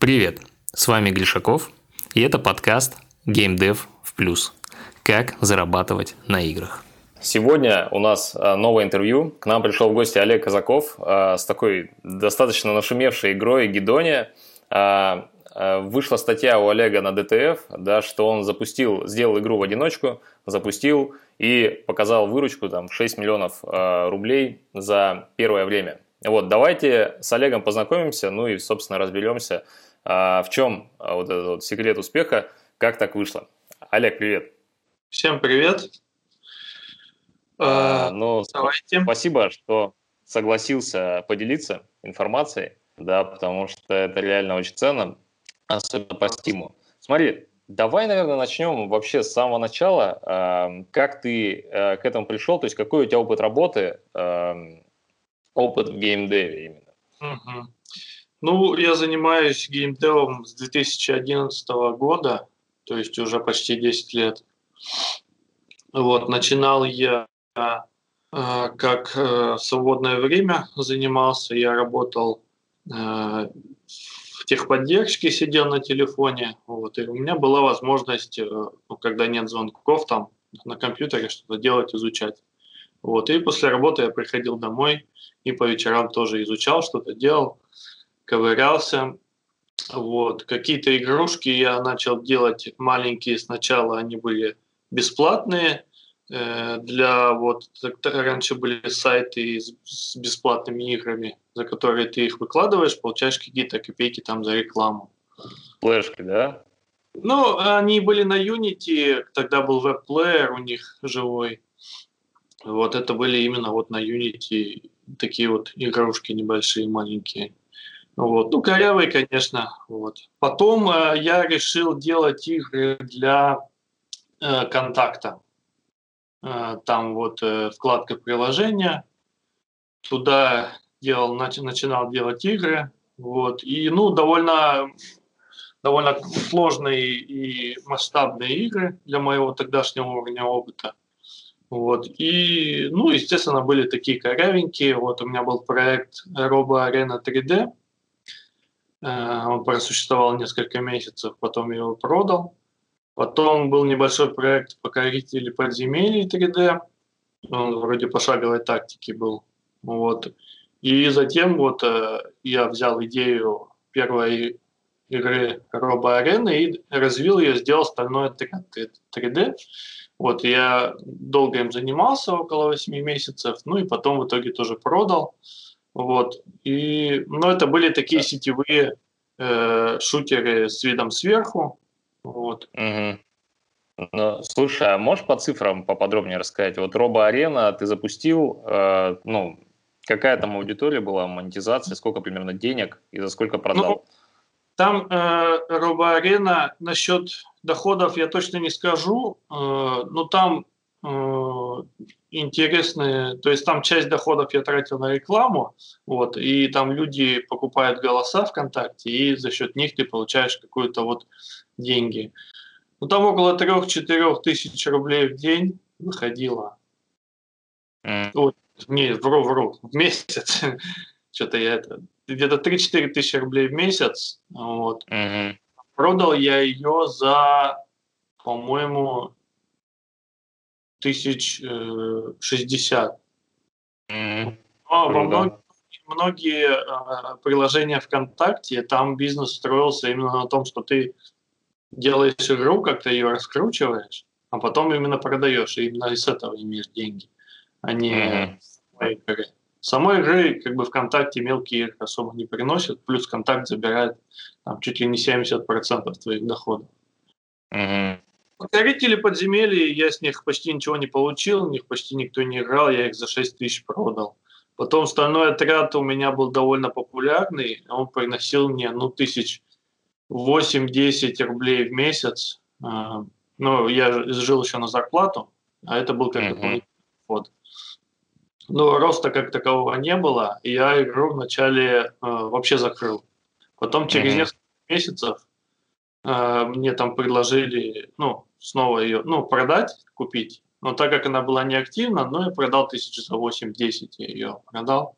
Привет, с вами Глишаков, и это подкаст Game Dev в плюс. Как зарабатывать на играх. Сегодня у нас а, новое интервью. К нам пришел в гости Олег Казаков а, с такой достаточно нашумевшей игрой Гидония. А, вышла статья у Олега на DTF, да, что он запустил, сделал игру в одиночку, запустил и показал выручку там 6 миллионов рублей за первое время. Вот, давайте с Олегом познакомимся, ну и, собственно, разберемся, а, в чем а, вот этот вот секрет успеха, как так вышло. Олег, привет. Всем привет. А, ну, Давайте. спасибо, что согласился поделиться информацией, да, потому что это реально очень ценно, особенно по стиму. Смотри, давай, наверное, начнем вообще с самого начала. Как ты э, к этому пришел, то есть какой у тебя опыт работы, опыт в геймдеве именно? Угу. Ну, я занимаюсь геймдевом с 2011 года, то есть уже почти 10 лет. Вот, начинал я э, как э, свободное время занимался, я работал э, в техподдержке, сидел на телефоне, вот, и у меня была возможность, э, ну, когда нет звонков, там на компьютере что-то делать, изучать. Вот, и после работы я приходил домой и по вечерам тоже изучал, что-то делал ковырялся. Вот. Какие-то игрушки я начал делать маленькие сначала, они были бесплатные. Э, для вот раньше были сайты с бесплатными играми, за которые ты их выкладываешь, получаешь какие-то копейки там за рекламу. Флешки, да? Ну, они были на Unity, тогда был веб-плеер у них живой. Вот это были именно вот на Unity такие вот игрушки небольшие, маленькие. Вот. Ну, корявый, конечно. Вот. Потом э, я решил делать игры для э, контакта. Э, там вот э, вкладка приложения. Туда делал, нач, начинал делать игры. Вот. И, ну, довольно, довольно сложные и масштабные игры для моего тогдашнего уровня опыта. Вот. И, ну, естественно, были такие корявенькие. Вот у меня был проект Robo Arena 3D. Э, он просуществовал несколько месяцев, потом его продал. Потом был небольшой проект «Покорители подземелий 3D». Он вроде пошаговой тактики был. Вот. И затем вот э, я взял идею первой игры Робо Арены и развил ее, сделал остальное 3D. Вот, я долго им занимался, около 8 месяцев, ну и потом в итоге тоже продал. Вот. И, ну, это были такие сетевые э, шутеры с видом сверху. Вот. Угу. Ну, слушай, а можешь по цифрам поподробнее рассказать? Вот Робо-арена ты запустил, э, ну, какая там аудитория была, монетизация, сколько примерно денег и за сколько продал? Ну, там э, Робо-арена насчет доходов я точно не скажу, э, но там интересные, то есть там часть доходов я тратил на рекламу, вот, и там люди покупают голоса ВКонтакте, и за счет них ты получаешь какую-то вот деньги. Ну там около 3-4 тысяч рублей в день выходило. Mm. Вот, не, вру, вру, в месяц. Что-то я это, где-то 3-4 тысячи рублей в месяц, вот. Mm-hmm. Продал я ее за, по-моему, тысяч э, шестьдесят. Mm-hmm. Но во многие, многие э, приложения ВКонтакте, там бизнес строился именно на том, что ты делаешь игру, как-то ее раскручиваешь, а потом именно продаешь, и именно из этого имеешь деньги, а не mm-hmm. самой игры. Самой игры как бы ВКонтакте мелкие игры особо не приносят, плюс ВКонтакт забирает там, чуть ли не 70% твоих доходов. Mm-hmm. Покорители подземелий, я с них почти ничего не получил, в них почти никто не играл, я их за 6 тысяч продал. Потом стальной отряд у меня был довольно популярный, он приносил мне, ну, тысяч 8-10 рублей в месяц. А, ну, я жил еще на зарплату, а это был как дополнительный доход. Но роста как такового не было, и я игру вначале э, вообще закрыл. Потом через mm-hmm. несколько месяцев э, мне там предложили, ну, снова ее, ну, продать, купить. Но так как она была неактивна, ну, я продал тысяч за 8-10 я ее продал.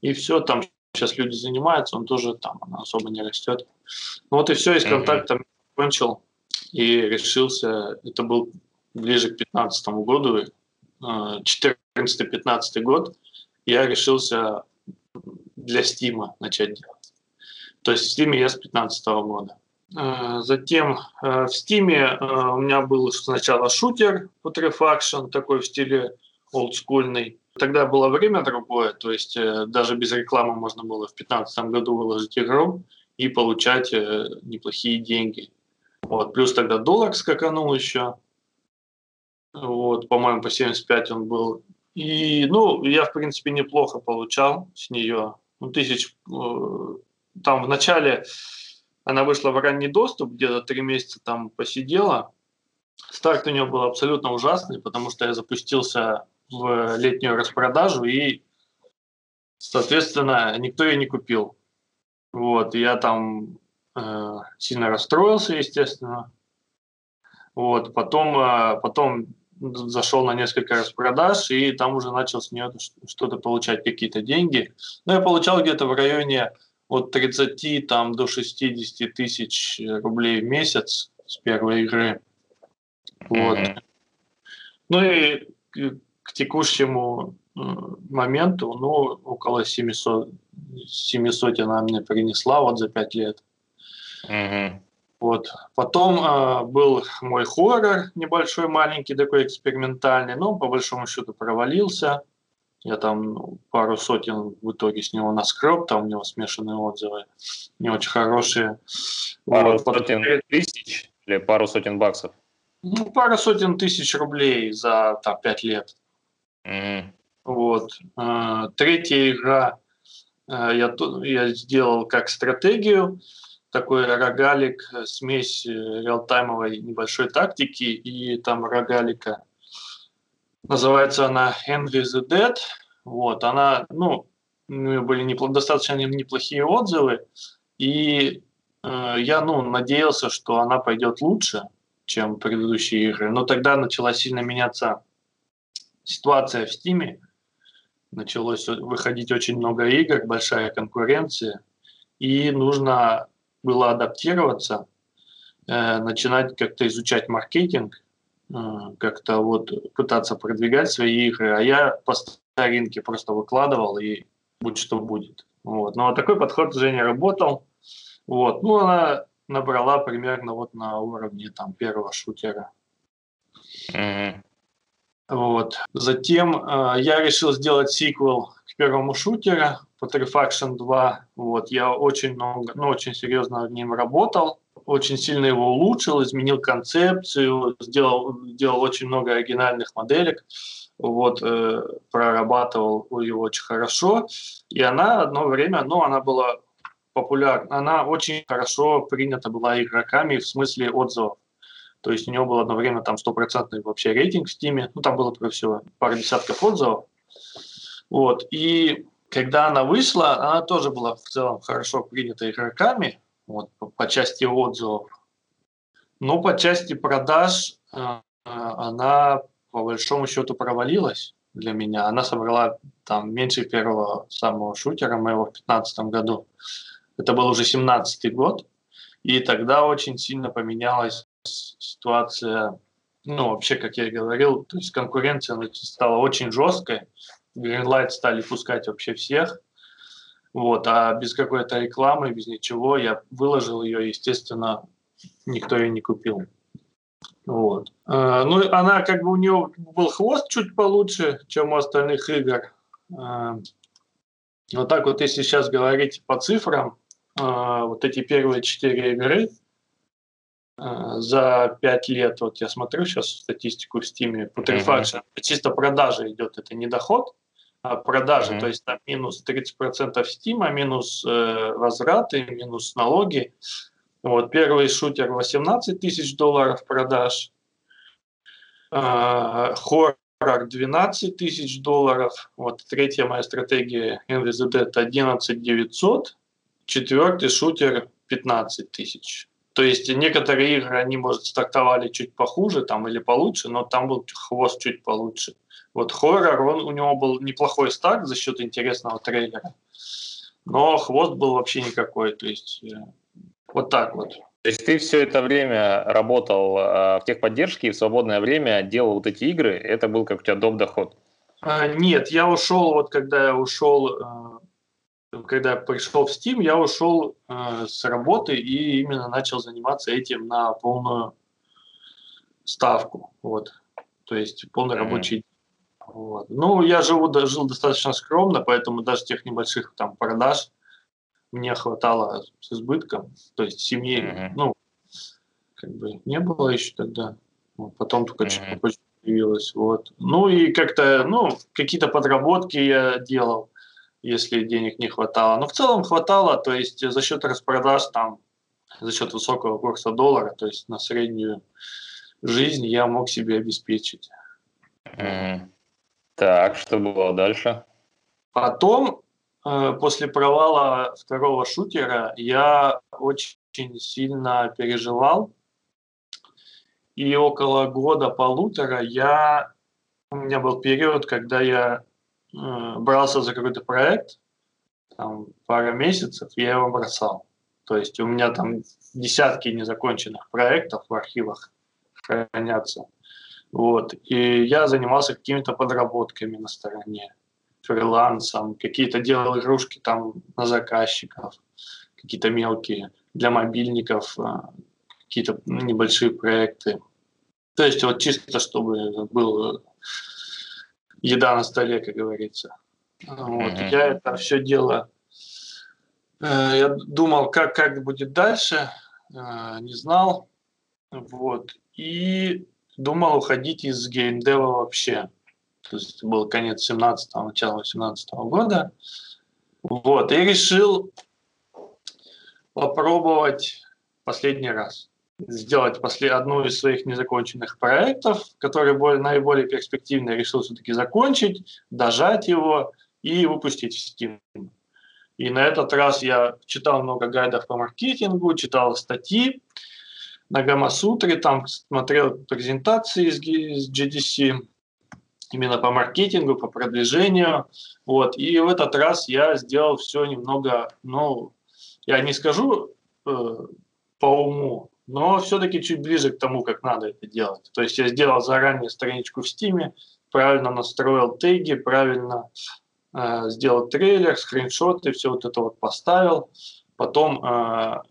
И все, там сейчас люди занимаются, он тоже там она особо не растет. Ну вот и все, из контакта mm-hmm. кончил и решился, это был ближе к 2015 году, 14-15 э, год, я решился для Стима начать делать. То есть в Стиме я с 2015 года. Э, затем э, в Стиме у меня был сначала шутер Putrefaction, такой в стиле олдскульный. Тогда было время другое, то есть даже без рекламы можно было в 2015 году выложить игру и получать неплохие деньги. Вот. Плюс тогда доллар скаканул еще. Вот, по-моему, по 75 он был. И, ну, я, в принципе, неплохо получал с нее. Ну, тысяч... Э, там в начале она вышла в ранний доступ, где-то три месяца там посидела. Старт у нее был абсолютно ужасный, потому что я запустился в летнюю распродажу, и, соответственно, никто ее не купил. Вот, я там э, сильно расстроился, естественно. Вот, потом, э, потом зашел на несколько распродаж, и там уже начал с нее что-то получать, какие-то деньги. Но я получал где-то в районе от 30 там, до 60 тысяч рублей в месяц с первой игры. Вот. Mm-hmm. Ну и к текущему э, моменту, ну, около 700, 700 она мне принесла вот за 5 лет. Mm-hmm. Вот. Потом э, был мой хоррор небольшой, маленький, такой экспериментальный, но по большому счету провалился. Я там ну, пару сотен в итоге с него наскреб, там у него смешанные отзывы, не очень хорошие. Пару вот. сотен тысяч или пару сотен баксов? Ну, пару сотен тысяч рублей за там, пять лет. Mm-hmm. Вот. Э, третья игра э, я, я сделал как стратегию такой рогалик, э, смесь э, реалтаймовой небольшой тактики и там рогалика. Называется она Envy the Dead. Вот, она, ну, у нее были непло- достаточно неплохие отзывы, и э, я, ну, надеялся, что она пойдет лучше, чем предыдущие игры. Но тогда начала сильно меняться ситуация в Стиме, началось выходить очень много игр, большая конкуренция, и нужно было адаптироваться, э, начинать как-то изучать маркетинг, как-то вот пытаться продвигать свои игры, а я по старинке просто выкладывал и будь что будет. Вот. Ну, а такой подход уже не работал. Вот. Ну, она набрала примерно вот на уровне там первого шутера. Mm-hmm. Вот. Затем э, я решил сделать сиквел к первому шутеру, Putrefaction 2. Вот. Я очень много, ну, очень серьезно над ним работал, очень сильно его улучшил, изменил концепцию, сделал, сделал очень много оригинальных моделек, вот, э, прорабатывал его очень хорошо. И она одно время, ну, она была популярна, она очень хорошо принята была игроками в смысле отзывов. То есть у него было одно время там стопроцентный вообще рейтинг в Стиме. Ну, там было всего пару десятков отзывов. Вот. И когда она вышла, она тоже была в целом хорошо принята игроками вот, по, части отзывов. Но по части продаж э, она по большому счету провалилась для меня. Она собрала там меньше первого самого шутера моего в 2015 году. Это был уже 17 год. И тогда очень сильно поменялась ситуация, ну, вообще, как я и говорил, то есть конкуренция стала очень жесткой, Greenlight стали пускать вообще всех, вот, а без какой-то рекламы, без ничего, я выложил ее, естественно, никто ее не купил. Вот. А, ну, она как бы у нее был хвост чуть получше, чем у остальных игр. А, вот так вот, если сейчас говорить по цифрам, а, вот эти первые четыре игры, Э, за 5 лет, вот я смотрю сейчас статистику в Steam, по Trifaction, mm-hmm. чисто продажа идет, это не доход, продажи, mm-hmm. то есть там минус 30% Steam, минус э, возвраты, минус налоги. Вот, первый шутер 18 тысяч долларов продаж, э, хоррор 12 тысяч долларов, вот третья моя стратегия Henry the Dead 11 900, четвертый шутер 15 тысяч. То есть некоторые игры, они, может, стартовали чуть похуже там или получше, но там был хвост чуть получше. Вот хоррор, он, у него был неплохой старт за счет интересного трейлера. но хвост был вообще никакой. То есть э, вот так вот. То есть ты все это время работал э, в техподдержке и в свободное время делал вот эти игры, это был как у тебя доп. доход? А, нет, я ушел, вот когда я ушел, э, когда пришел в Steam, я ушел э, с работы и именно начал заниматься этим на полную ставку. Вот. То есть полный mm-hmm. рабочий вот. Ну, я живу, жил достаточно скромно, поэтому даже тех небольших там продаж мне хватало с избытком. То есть семьи, mm-hmm. ну, как бы не было еще тогда. Вот, потом только mm-hmm. почта появилась. Вот. Ну и как-то, ну, какие-то подработки я делал, если денег не хватало. Но в целом хватало, то есть за счет распродаж там, за счет высокого курса доллара, то есть на среднюю жизнь я мог себе обеспечить. Mm-hmm. Так, что было дальше? Потом, э, после провала второго шутера, я очень сильно переживал. И около года-полутора я... У меня был период, когда я брался за какой-то проект, там, пара месяцев, я его бросал. То есть у меня там десятки незаконченных проектов в архивах хранятся. Вот. И я занимался какими-то подработками на стороне, фрилансом, какие-то делал игрушки там на заказчиков, какие-то мелкие для мобильников, а, какие-то небольшие проекты. То есть вот чисто, чтобы был еда на столе, как говорится. Вот. Mm-hmm. Я это все дело, э, я думал, как, как будет дальше, э, не знал. Вот. И думал уходить из геймдева вообще. То есть это был конец 17-го, начало 18 -го года. Вот, и решил попробовать последний раз сделать после, одну из своих незаконченных проектов, который более, наиболее перспективный, решил все-таки закончить, дожать его и выпустить в Steam. И на этот раз я читал много гайдов по маркетингу, читал статьи, на Гамасутре, там смотрел презентации из, GDC именно по маркетингу, по продвижению. Вот. И в этот раз я сделал все немного, ну, я не скажу э, по уму, но все-таки чуть ближе к тому, как надо это делать. То есть я сделал заранее страничку в Стиме, правильно настроил теги, правильно э, сделал трейлер, скриншоты, все вот это вот поставил. Потом э,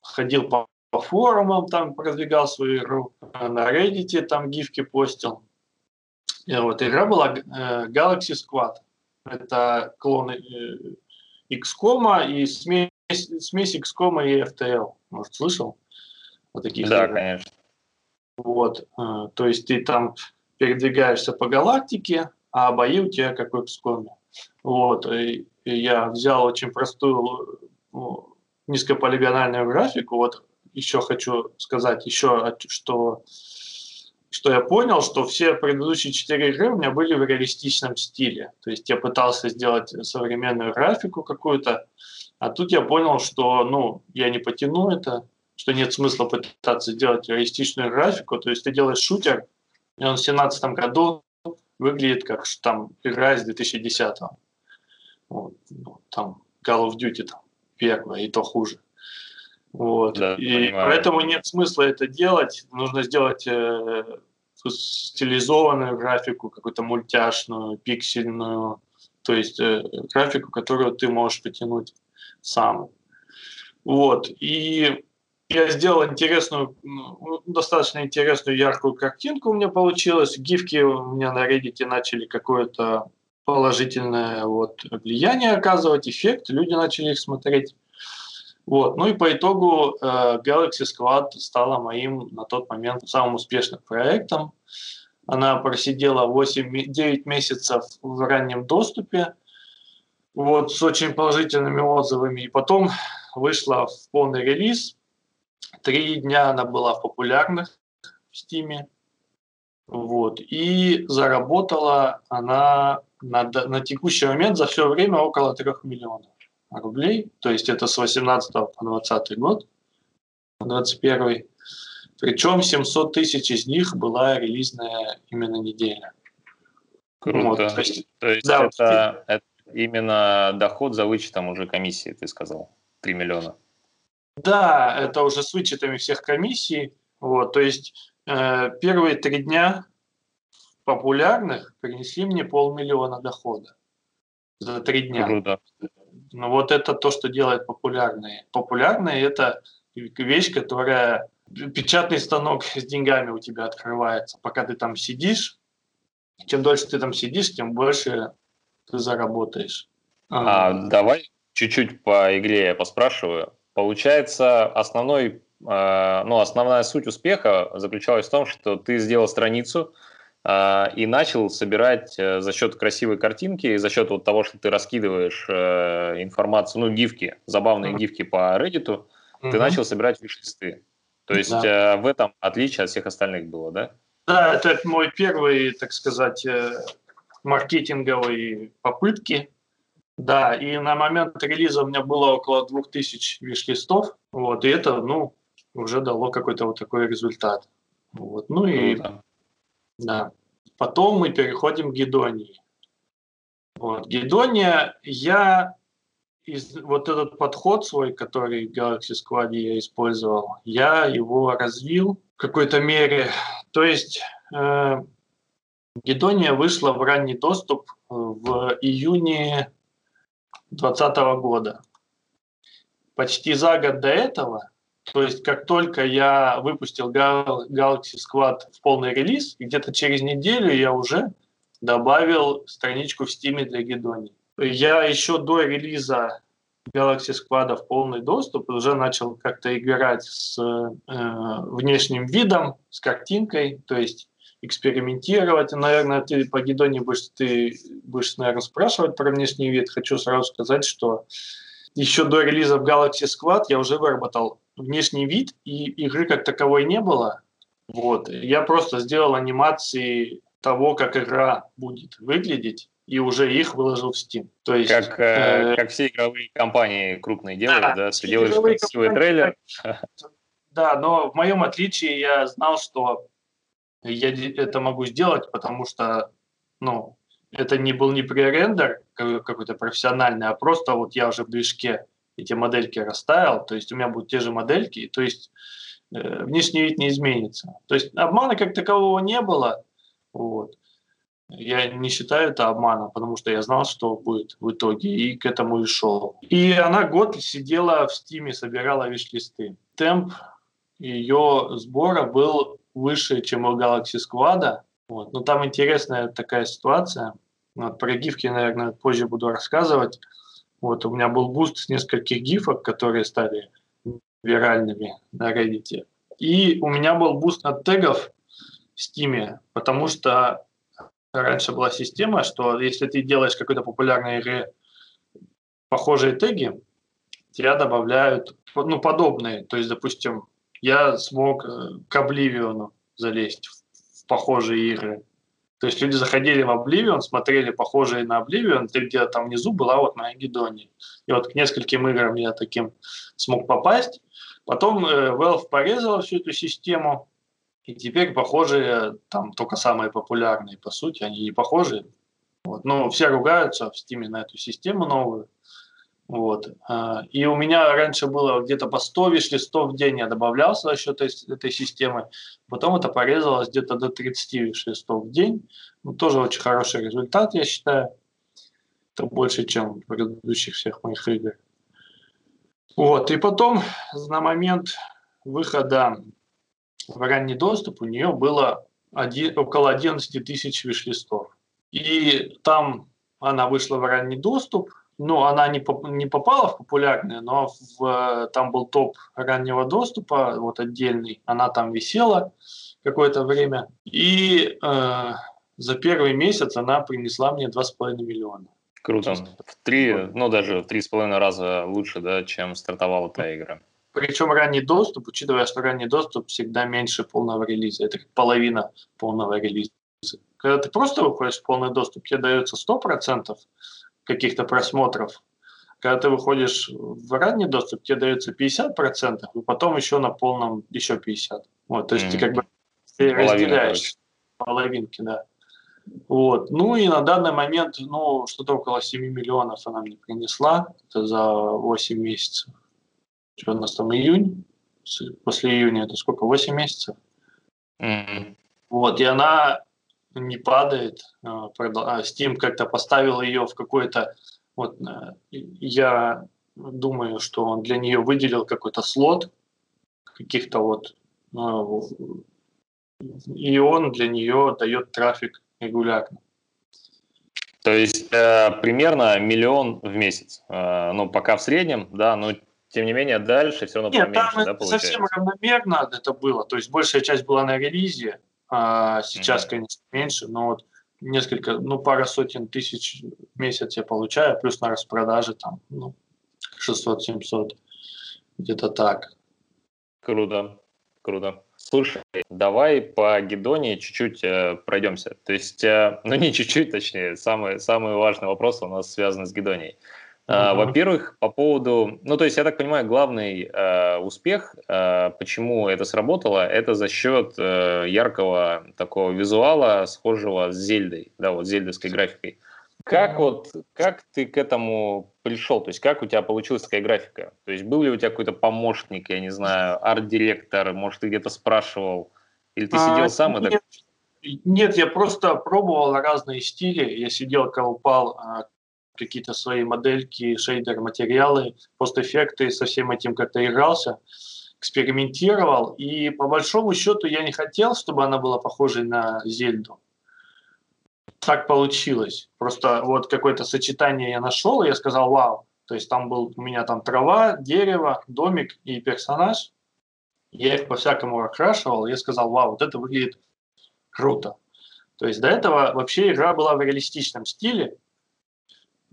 ходил по по форумам там продвигал свою игру, на Reddit там гифки постил. И вот игра была э, Galaxy Squad. Это клон э, XCOM и смесь, смесь XCOM и FTL. Может, слышал? Вот таких да, игр. конечно. Вот, э, то есть ты там передвигаешься по галактике, а бои у тебя как в XCOM. Вот, и я взял очень простую ну, низкополигональную графику, вот еще хочу сказать, еще что, что я понял, что все предыдущие четыре игры у меня были в реалистичном стиле. То есть я пытался сделать современную графику какую-то, а тут я понял, что ну, я не потяну это, что нет смысла пытаться сделать реалистичную графику. То есть ты делаешь шутер, и он в 2017 году выглядит как там игра из 2010 -го. Вот, ну, там Call of Duty там первая, и то хуже. Вот. Да, и понимаю. поэтому нет смысла это делать. Нужно сделать э, стилизованную графику, какую-то мультяшную, пиксельную, то есть э, графику, которую ты можешь потянуть сам. Вот. И я сделал интересную, ну, достаточно интересную яркую картинку у меня получилась. Гифки у меня на Reddit начали какое-то положительное вот влияние оказывать, эффект, люди начали их смотреть. Вот. Ну и по итогу э, Galaxy Squad стала моим на тот момент самым успешным проектом. Она просидела 8-9 месяцев в раннем доступе, вот, с очень положительными отзывами. И потом вышла в полный релиз. Три дня она была в популярных в Стиме. Вот. И заработала она на, на текущий момент за все время около 3 миллионов рублей, то есть это с 18 по 20 год, 21 причем 700 тысяч из них была релизная именно неделя. Круто. Вот, то есть, то есть да, это, это, именно доход за вычетом уже комиссии, ты сказал, 3 миллиона. Да, это уже с вычетами всех комиссий. Вот, то есть э, первые три дня популярных принесли мне полмиллиона дохода за три дня. Круто. Ну вот это то, что делает популярные. Популярные – это вещь, которая печатный станок с деньгами у тебя открывается. Пока ты там сидишь, чем дольше ты там сидишь, тем больше ты заработаешь. А, давай чуть-чуть по игре я поспрашиваю. Получается, основной, э, ну, основная суть успеха заключалась в том, что ты сделал страницу, э, и начал собирать э, за счет красивой картинки и за счет вот того, что ты раскидываешь информацию, ну, гифки, забавные гифки по Reddit, mm-hmm. ты начал собирать виш-листы. То есть да. в этом отличие от всех остальных было, да? Да, это мой первый, так сказать, маркетинговые попытки. Да, и на момент релиза у меня было около 2000 виш-листов, вот, и это, ну, уже дало какой-то вот такой результат. Вот, ну и, ну, да. Потом мы переходим к Гедонии. Вот, Гедония, я из, вот этот подход свой, который в Galaxy Squad я использовал, я его развил в какой-то мере. То есть э, Гедония вышла в ранний доступ в июне 2020 года. Почти за год до этого, то есть как только я выпустил Galaxy Squad в полный релиз, где-то через неделю я уже добавил страничку в Steam для Гедони. Я еще до релиза Galaxy Squad в полный доступ уже начал как-то играть с э, внешним видом, с картинкой, то есть экспериментировать. Наверное, ты по Гидоне будешь, ты будешь, наверное, спрашивать про внешний вид. Хочу сразу сказать, что еще до релиза в Galaxy Squad я уже выработал внешний вид, и игры как таковой не было. Вот. Я просто сделал анимации того, как игра будет выглядеть, и уже их выложил в Steam. То есть, как, э, э, как все игровые компании крупные делают, да? да? Ты делаешь красивый трейлер. Да, но в моем отличии я знал, что я это могу сделать, потому что, ну, это не был не пререндер какой-то профессиональный, а просто вот я уже в движке эти модельки расставил, то есть у меня будут те же модельки, то есть э, внешний вид не изменится. То есть обмана как такового не было, вот. Я не считаю это обманом, потому что я знал, что будет в итоге, и к этому и шел. И она год сидела в стиме, собирала виш-листы. Темп ее сбора был выше, чем у Galaxy Squad. Вот. Но там интересная такая ситуация. Вот, про гифки, наверное, позже буду рассказывать. Вот, у меня был буст с нескольких гифок, которые стали виральными на Reddit. И у меня был буст от тегов в Steam, потому что раньше была система, что если ты делаешь какой-то популярной игре похожие теги, тебя добавляют ну, подобные. То есть, допустим, я смог э, к Обливиону залезть в похожие игры. То есть люди заходили в Oblivion, смотрели похожие на ты где-то там внизу была вот на Гедоне. И вот к нескольким играм я таким смог попасть. Потом э, Valve порезала всю эту систему, и теперь похожие, там только самые популярные, по сути, они не похожи. Вот. Но все ругаются в Steam на эту систему новую. Вот. А, и у меня раньше было где-то по 100 виш-листов в день я добавлялся за счет этой, системы. Потом это порезалось где-то до 30 виш-листов в день. Ну, тоже очень хороший результат, я считаю. Это больше, чем в предыдущих всех моих игр. Вот. И потом на момент выхода в ранний доступ у нее было один, около 11 тысяч виш-листов. И там она вышла в ранний доступ – ну, она не, поп не попала в популярные, но в, там был топ раннего доступа, вот отдельный, она там висела какое-то время, и э, за первый месяц она принесла мне 2,5 миллиона. Круто. В три, ну даже в три с половиной раза лучше, да, чем стартовала та игра. Причем ранний доступ, учитывая, что ранний доступ всегда меньше полного релиза, это половина полного релиза. Когда ты просто выходишь в полный доступ, тебе дается 100%, каких-то просмотров. Когда ты выходишь в ранний доступ, тебе дается 50%, и потом еще на полном еще 50%. Вот, то есть mm-hmm. ты как бы ты разделяешь половинки, да. Вот. Ну и на данный момент, ну, что-то около 7 миллионов она мне принесла. Это за 8 месяцев. Что у нас там июнь? После июня это сколько? 8 месяцев? Mm-hmm. Вот, и она не падает. А, а, Steam как-то поставил ее в какой-то... Вот, э, я думаю, что он для нее выделил какой-то слот каких-то вот... Ну, и он для нее дает трафик регулярно. То есть э, примерно миллион в месяц. Э, ну, пока в среднем, да, но тем не менее дальше все равно Нет, поменьше, там да, получается? совсем равномерно это было. То есть большая часть была на релизе, а сейчас, mm-hmm. конечно, меньше, но вот несколько, ну, пара сотен тысяч в месяц я получаю, плюс на распродаже там, ну, 600-700, где-то так. Круто, круто. Слушай, давай по Гедоне чуть-чуть э, пройдемся. То есть, э, ну не чуть-чуть, точнее, самый, самый важный вопрос у нас связан с Гедонией. Uh-huh. Во-первых, по поводу, ну то есть я так понимаю, главный э, успех, э, почему это сработало, это за счет э, яркого такого визуала, схожего с Зельдой, да, вот зельдовской графикой. Как вот, как ты к этому пришел? То есть как у тебя получилась такая графика? То есть был ли у тебя какой-то помощник, я не знаю, арт-директор, может, ты где-то спрашивал? Или ты сидел а, сам нет, и так... Нет, я просто пробовал разные стили. Я сидел, колупал какие-то свои модельки, шейдер, материалы, постэффекты, со всем этим как-то игрался, экспериментировал. И по большому счету я не хотел, чтобы она была похожей на Зельду так получилось. Просто вот какое-то сочетание я нашел, и я сказал, вау. То есть там был у меня там трава, дерево, домик и персонаж. Я их по-всякому окрашивал, я сказал, вау, вот это выглядит круто. То есть до этого вообще игра была в реалистичном стиле.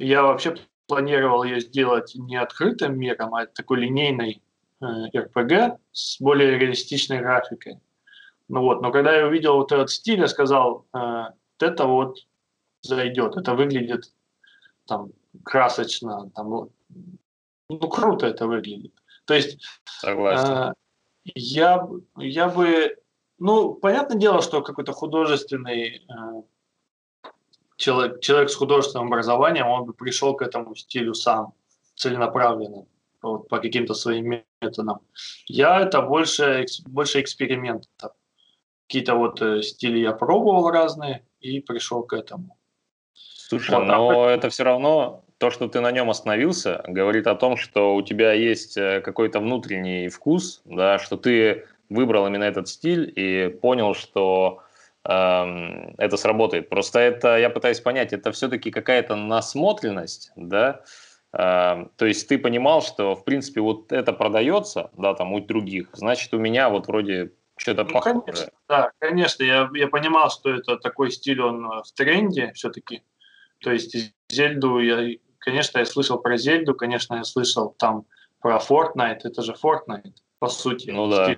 Я вообще планировал ее сделать не открытым миром, а такой линейной э, RPG с более реалистичной графикой. Ну вот, но когда я увидел вот этот стиль, я сказал, э, это вот зайдет, это выглядит там красочно, там, ну, круто это выглядит. То есть Согласен. Э, я, я бы, ну, понятное дело, что какой-то художественный э, человек, человек с художественным образованием, он бы пришел к этому стилю сам, целенаправленно, вот, по каким-то своим методам. Я это больше, больше экспериментов. Какие-то вот э, стили я пробовал разные, и пришел к этому. Слушай, вот, но а... это все равно то, что ты на нем остановился, говорит о том, что у тебя есть э, какой-то внутренний вкус, да, что ты выбрал именно этот стиль и понял, что это сработает. Просто это, я пытаюсь понять, это все-таки какая-то насмотренность, да, э, то есть ты понимал, что, в принципе, вот это продается, да, там, у других, значит, у меня вот вроде что-то ну, похожее. Конечно, да, конечно. Я, я понимал, что это такой стиль, он э, в тренде все-таки. То есть Зельду, я, конечно, я слышал про Зельду, конечно, я слышал там про Fortnite. Это же Fortnite, по сути. Ну да,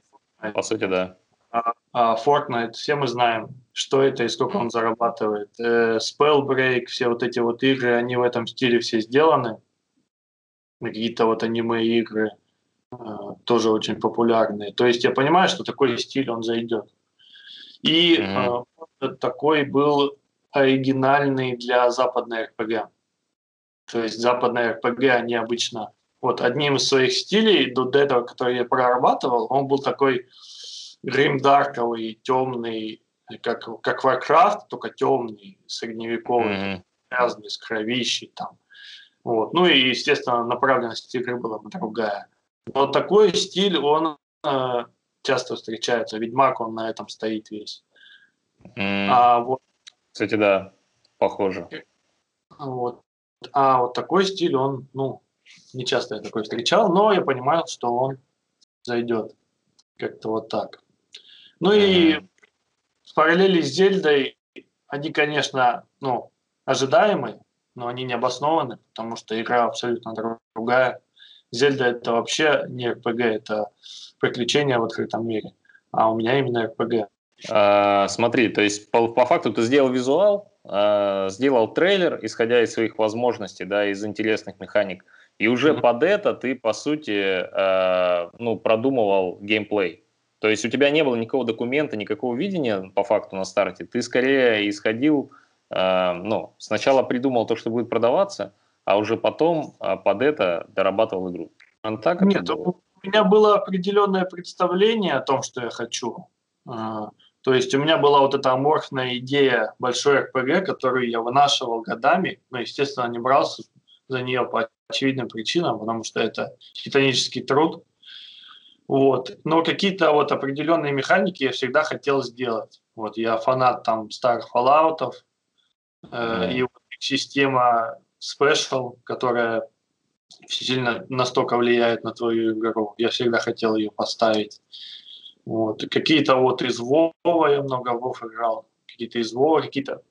по сути, да. А, а Fortnite, все мы знаем, что это и сколько он зарабатывает. Э, Spellbreak, все вот эти вот игры, они в этом стиле все сделаны. Какие-то вот аниме-игры – Э, тоже очень популярные. То есть я понимаю, что такой стиль он зайдет. И mm-hmm. такой был оригинальный для западной РПГ. То есть западная РПГ, они обычно... Вот одним из своих стилей до этого, который я прорабатывал, он был такой гримдарковый, темный, как, как Warcraft, только темный, средневековый, mm-hmm. грязный, с кровищей там. Вот. Ну и, естественно, направленность игры была другая. Но такой стиль, он э, часто встречается. Ведьмак, он на этом стоит весь. Mm. А вот, Кстати, да, похоже. Вот. А вот такой стиль, он, ну, не часто я такой встречал, но я понимаю, что он зайдет. Как-то вот так. Ну и в параллели с Зельдой, они, конечно, ну, ожидаемые, но они не обоснованы, потому что игра абсолютно другая. Зельда это вообще не РПГ, это приключения в открытом мире. А у меня именно РПГ. А, смотри, то есть по, по факту ты сделал визуал, а, сделал трейлер, исходя из своих возможностей, да, из интересных механик, и уже mm-hmm. под это ты, по сути, а, ну, продумывал геймплей. То есть у тебя не было никакого документа, никакого видения по факту на старте. Ты скорее исходил э, ну, сначала придумал то, что будет продаваться, а уже потом э, под это дорабатывал игру. А так Нет, у меня было определенное представление о том, что я хочу. А, то есть у меня была вот эта аморфная идея большой РПГ, которую я вынашивал годами, но, естественно, не брался за нее по очевидным причинам, потому что это титанический труд. Вот. Но какие-то вот определенные механики я всегда хотел сделать. Вот я фанат там старых Fallout, э, и вот система Special, которая сильно настолько влияет на твою игру. Я всегда хотел ее поставить. Вот. Какие-то вот из Вова я много Вов играл, какие-то из Вова, какие-то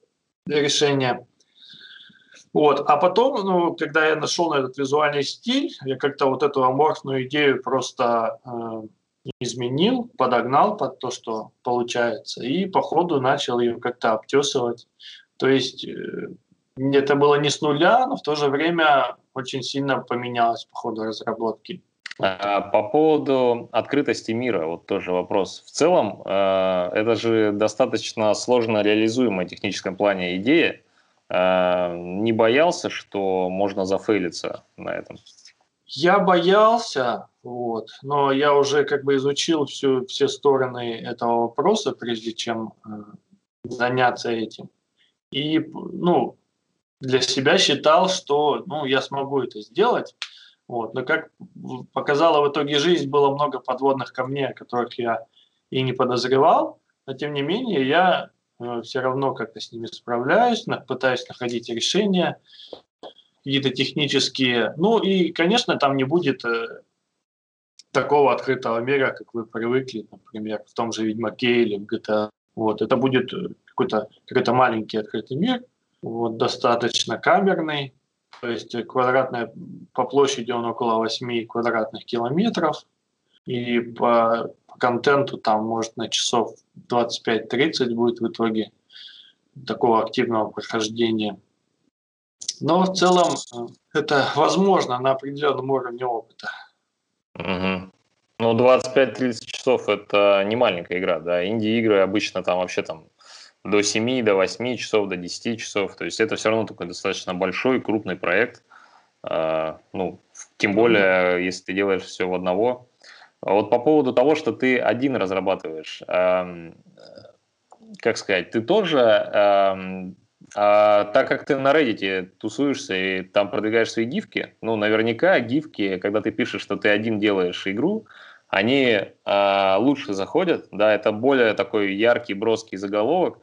решения. Вот. А потом, ну, когда я нашел на этот визуальный стиль, я как-то вот эту аморфную идею просто э, изменил, подогнал под то, что получается, и по ходу начал ее как-то обтесывать. То есть э, это было не с нуля, но в то же время очень сильно поменялось по ходу разработки. А, по поводу открытости мира, вот тоже вопрос. В целом, э, это же достаточно сложно реализуемая в техническом плане идея. Э, не боялся, что можно зафейлиться на этом? Я боялся, вот, но я уже как бы изучил всю, все стороны этого вопроса, прежде чем э, заняться этим. И, ну, для себя считал, что ну, я смогу это сделать. Вот. Но как показала в итоге жизнь, было много подводных камней, о которых я и не подозревал. Но тем не менее, я все равно как-то с ними справляюсь, пытаюсь находить решения, какие-то технические. Ну и, конечно, там не будет э, такого открытого мира, как вы привыкли, например, в том же Ведьмаке или в GTA. Вот. Это будет э, какой-то какой маленький открытый мир, вот, достаточно камерный, то есть квадратная, по площади он около 8 квадратных километров, и по контенту там может на часов 25-30 будет в итоге такого активного прохождения. Но в целом э, это возможно на определенном уровне опыта. Угу. Ну, 25-30 часов это не маленькая игра, да. Инди-игры обычно там вообще там до 7, до 8 часов, до 10 часов. То есть это все равно такой достаточно большой, крупный проект. А, ну, тем более, если ты делаешь все в одного. А вот по поводу того, что ты один разрабатываешь, как сказать, ты тоже, а, так как ты на Reddit тусуешься и там продвигаешь свои гифки, ну, наверняка гифки, когда ты пишешь, что ты один делаешь игру, они э, лучше заходят, да, это более такой яркий, броский заголовок.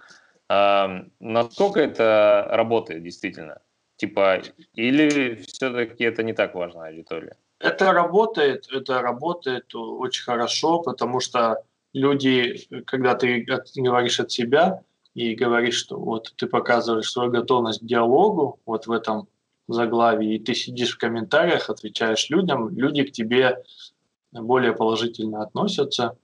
Э, насколько это работает действительно? Типа, или все-таки это не так важно аудитория? Это работает, это работает очень хорошо, потому что люди, когда ты говоришь от себя и говоришь, что вот ты показываешь свою готовность к диалогу вот в этом заглавии, и ты сидишь в комментариях, отвечаешь людям, люди к тебе более положительно относятся.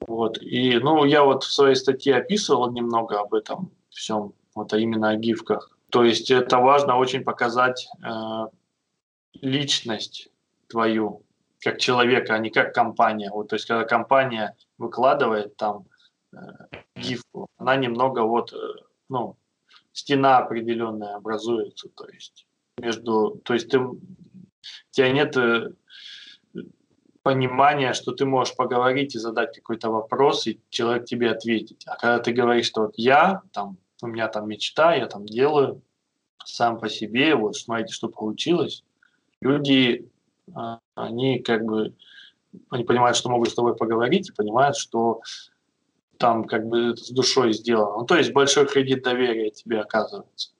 Вот. И, ну, я вот в своей статье описывал немного об этом всем, вот, а именно о гифках. То есть это важно очень показать э, личность твою как человека, а не как компания. Вот, то есть когда компания выкладывает там э, гифку, она немного вот, э, ну, стена определенная образуется, то есть между, то есть ты, у тебя нет э, понимание, что ты можешь поговорить и задать какой-то вопрос, и человек тебе ответит. А когда ты говоришь, что вот я, там, у меня там мечта, я там делаю сам по себе, вот смотрите, что получилось, люди, они как бы, они понимают, что могут с тобой поговорить, и понимают, что там как бы с душой сделано. Ну, то есть большой кредит доверия тебе оказывается.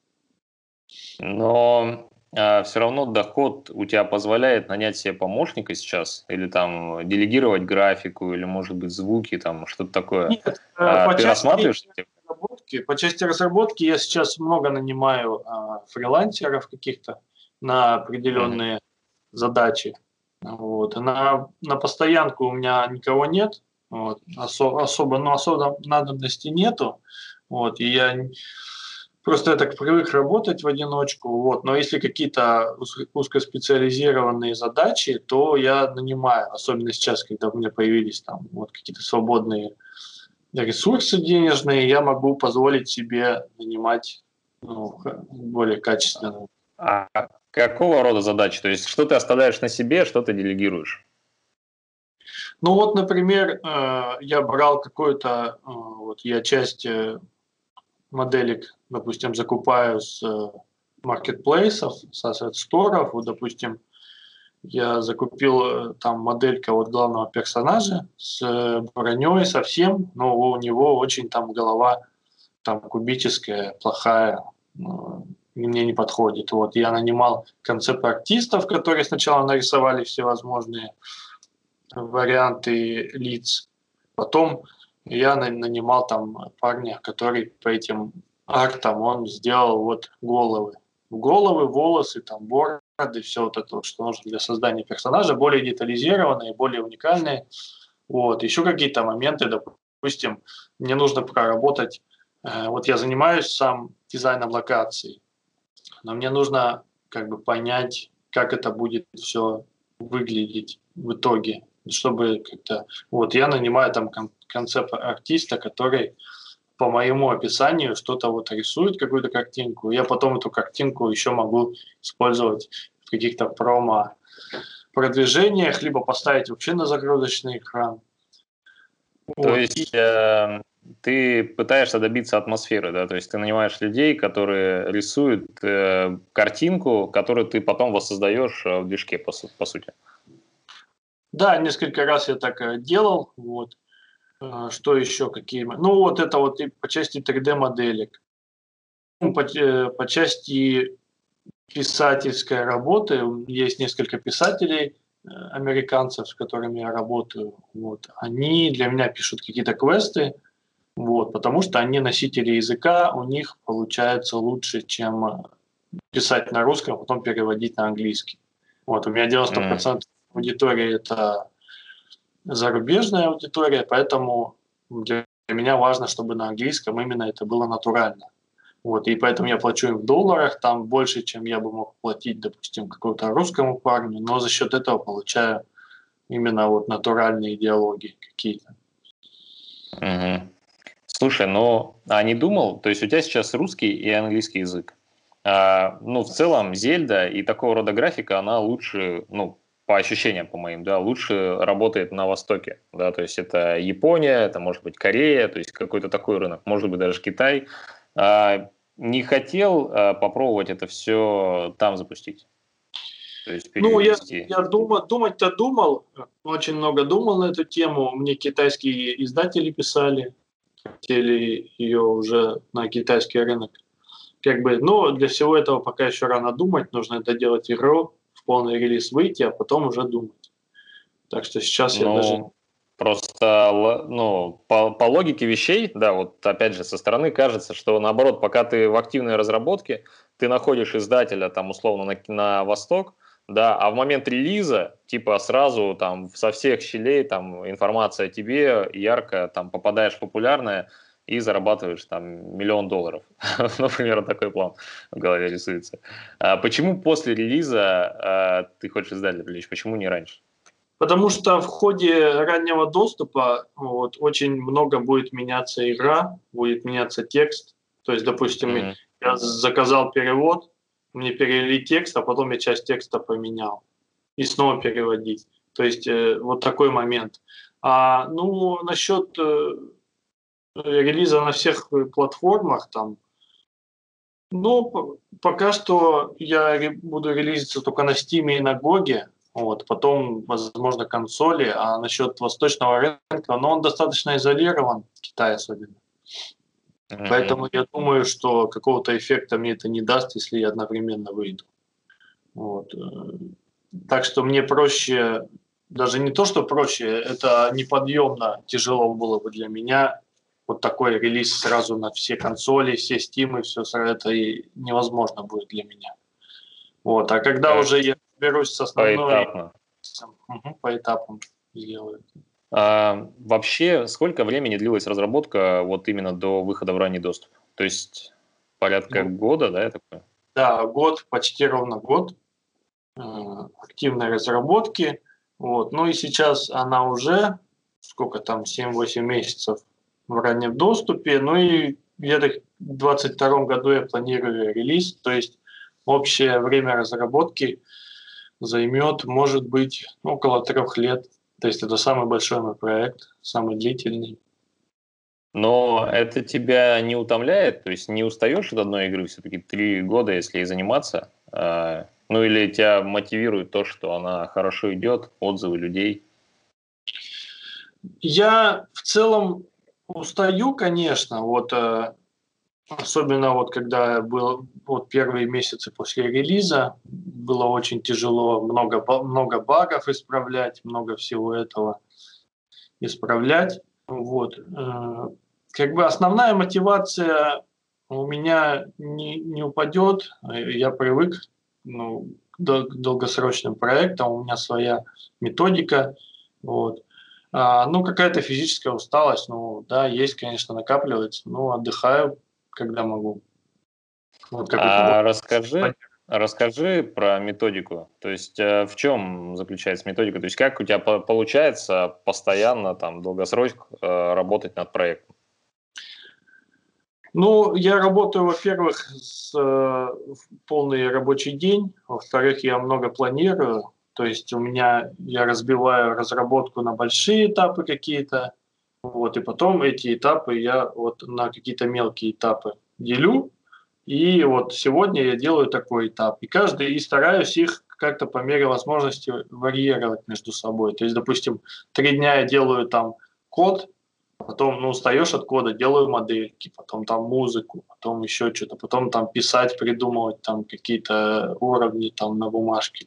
Но а все равно доход у тебя позволяет нанять себе помощника сейчас, или там делегировать графику, или, может быть, звуки, там что-то такое. Нет, а, по ты рассматриваешь? Разработки, по части разработки я сейчас много нанимаю а, фрилансеров каких-то на определенные mm-hmm. Задачи. Вот. На, на постоянку у меня никого нет, вот. Осо, особо, ну, особо надобности нету. Вот. И я Просто я так привык работать в одиночку, вот. но если какие-то узкоспециализированные задачи, то я нанимаю, особенно сейчас, когда у меня появились там вот какие-то свободные ресурсы денежные, я могу позволить себе нанимать ну, более качественно. А какого рода задачи? То есть что ты оставляешь на себе, что ты делегируешь? Ну вот, например, э, я брал какой-то, э, вот я часть э, моделек, допустим, закупаю с маркетплейсов, с ассет-сторов, вот, допустим, я закупил там моделька вот главного персонажа с броней совсем, но у него очень там голова там кубическая, плохая, мне не подходит. Вот я нанимал концепт-артистов, которые сначала нарисовали всевозможные варианты лиц. Потом я нанимал там парня, который по этим артам он сделал вот головы. Головы, волосы, там бороды, все вот это, что нужно для создания персонажа, более детализированные, более уникальные. Вот. Еще какие-то моменты, допустим, мне нужно проработать, э, вот я занимаюсь сам дизайном локаций, но мне нужно как бы понять, как это будет все выглядеть в итоге чтобы как-то... Вот я нанимаю там концепт артиста, который по моему описанию что-то вот рисует, какую-то картинку. Я потом эту картинку еще могу использовать в каких-то промо продвижениях, либо поставить вообще на загрузочный экран. То вот. есть э, ты пытаешься добиться атмосферы, да, то есть ты нанимаешь людей, которые рисуют э, картинку, которую ты потом воссоздаешь э, в движке, по, по сути. Да, несколько раз я так э, делал. Вот. Э, что еще какие? Ну, вот это вот и по части 3D-моделек. Ну, по, по части писательской работы есть несколько писателей, американцев, с которыми я работаю. Вот. Они для меня пишут какие-то квесты, вот, потому что они носители языка, у них получается лучше, чем писать на русском, а потом переводить на английский. Вот, у меня 90% mm аудитория это зарубежная аудитория, поэтому для меня важно, чтобы на английском именно это было натурально. Вот, и поэтому я плачу им в долларах, там больше, чем я бы мог платить, допустим, какому-то русскому парню, но за счет этого получаю именно вот натуральные диалоги какие-то. Угу. Слушай, ну, а не думал, то есть у тебя сейчас русский и английский язык. А, ну, в целом, Зельда и такого рода графика, она лучше, ну, по ощущениям, по моим, да, лучше работает на Востоке, да, то есть это Япония, это может быть Корея, то есть какой-то такой рынок, может быть даже Китай. А, не хотел а, попробовать это все там запустить? То есть ну, я, я думал, думать-то думал, очень много думал на эту тему. Мне китайские издатели писали, хотели ее уже на китайский рынок. Как бы, но для всего этого пока еще рано думать, нужно это делать игру, полный релиз выйти, а потом уже думать. Так что сейчас ну, я даже... Просто, ну, по, по логике вещей, да, вот опять же, со стороны кажется, что наоборот, пока ты в активной разработке, ты находишь издателя там условно на, на восток, да, а в момент релиза, типа, сразу там со всех щелей там информация о тебе ярко там попадаешь в популярное, и зарабатываешь там миллион долларов. Например, такой план в голове рисуется. А почему после релиза а, ты хочешь издателя привлечь? Почему не раньше? Потому что в ходе раннего доступа вот, очень много будет меняться игра, будет меняться текст. То есть, допустим, mm-hmm. я заказал перевод, мне перевели текст, а потом я часть текста поменял. И снова переводить. То есть э, вот такой момент. А, ну, насчет э, релиза на всех платформах там. Ну, пока что я буду релизиться только на Steam и на GOG, вот, потом, возможно, консоли, а насчет восточного рынка, но он достаточно изолирован, Китай особенно. Mm-hmm. Поэтому я думаю, что какого-то эффекта мне это не даст, если я одновременно выйду. Вот. Э, так что мне проще, даже не то, что проще, это неподъемно тяжело было бы для меня вот такой релиз сразу на все консоли, все стимы, все это и невозможно будет для меня. Вот, а когда уже я берусь с основной... Поэтапно. Угу, по этапам сделаю. А, вообще, сколько времени длилась разработка вот именно до выхода в ранний доступ? То есть порядка ну, года, да, я такой? Да, год, почти ровно год э, активной разработки. Вот. Ну и сейчас она уже, сколько там, 7-8 месяцев в раннем доступе. Ну и где-то в 2022 году я планирую релиз, то есть общее время разработки займет, может быть, около трех лет. То есть это самый большой мой проект, самый длительный. Но это тебя не утомляет? То есть не устаешь от одной игры все-таки три года, если ей заниматься? А, ну или тебя мотивирует то, что она хорошо идет, отзывы людей? Я в целом устаю, конечно, вот э, особенно вот когда был вот первые месяцы после релиза было очень тяжело, много много багов исправлять, много всего этого исправлять, вот. Э, как бы основная мотивация у меня не, не упадет. Я привык ну, к долгосрочным проектам, у меня своя методика. Вот. А, ну, какая-то физическая усталость, ну, да, есть, конечно, накапливается, но отдыхаю, когда могу. Вот а расскажи, расскажи про методику. То есть э, в чем заключается методика? То есть как у тебя получается постоянно, там, долгосрочно э, работать над проектом? Ну, я работаю, во-первых, с э, полный рабочий день, во-вторых, я много планирую, то есть у меня я разбиваю разработку на большие этапы какие-то, вот, и потом эти этапы я вот на какие-то мелкие этапы делю, и вот сегодня я делаю такой этап, и каждый, и стараюсь их как-то по мере возможности варьировать между собой. То есть, допустим, три дня я делаю там код, потом, ну, устаешь от кода, делаю модельки, потом там музыку, потом еще что-то, потом там писать, придумывать там какие-то уровни там на бумажке.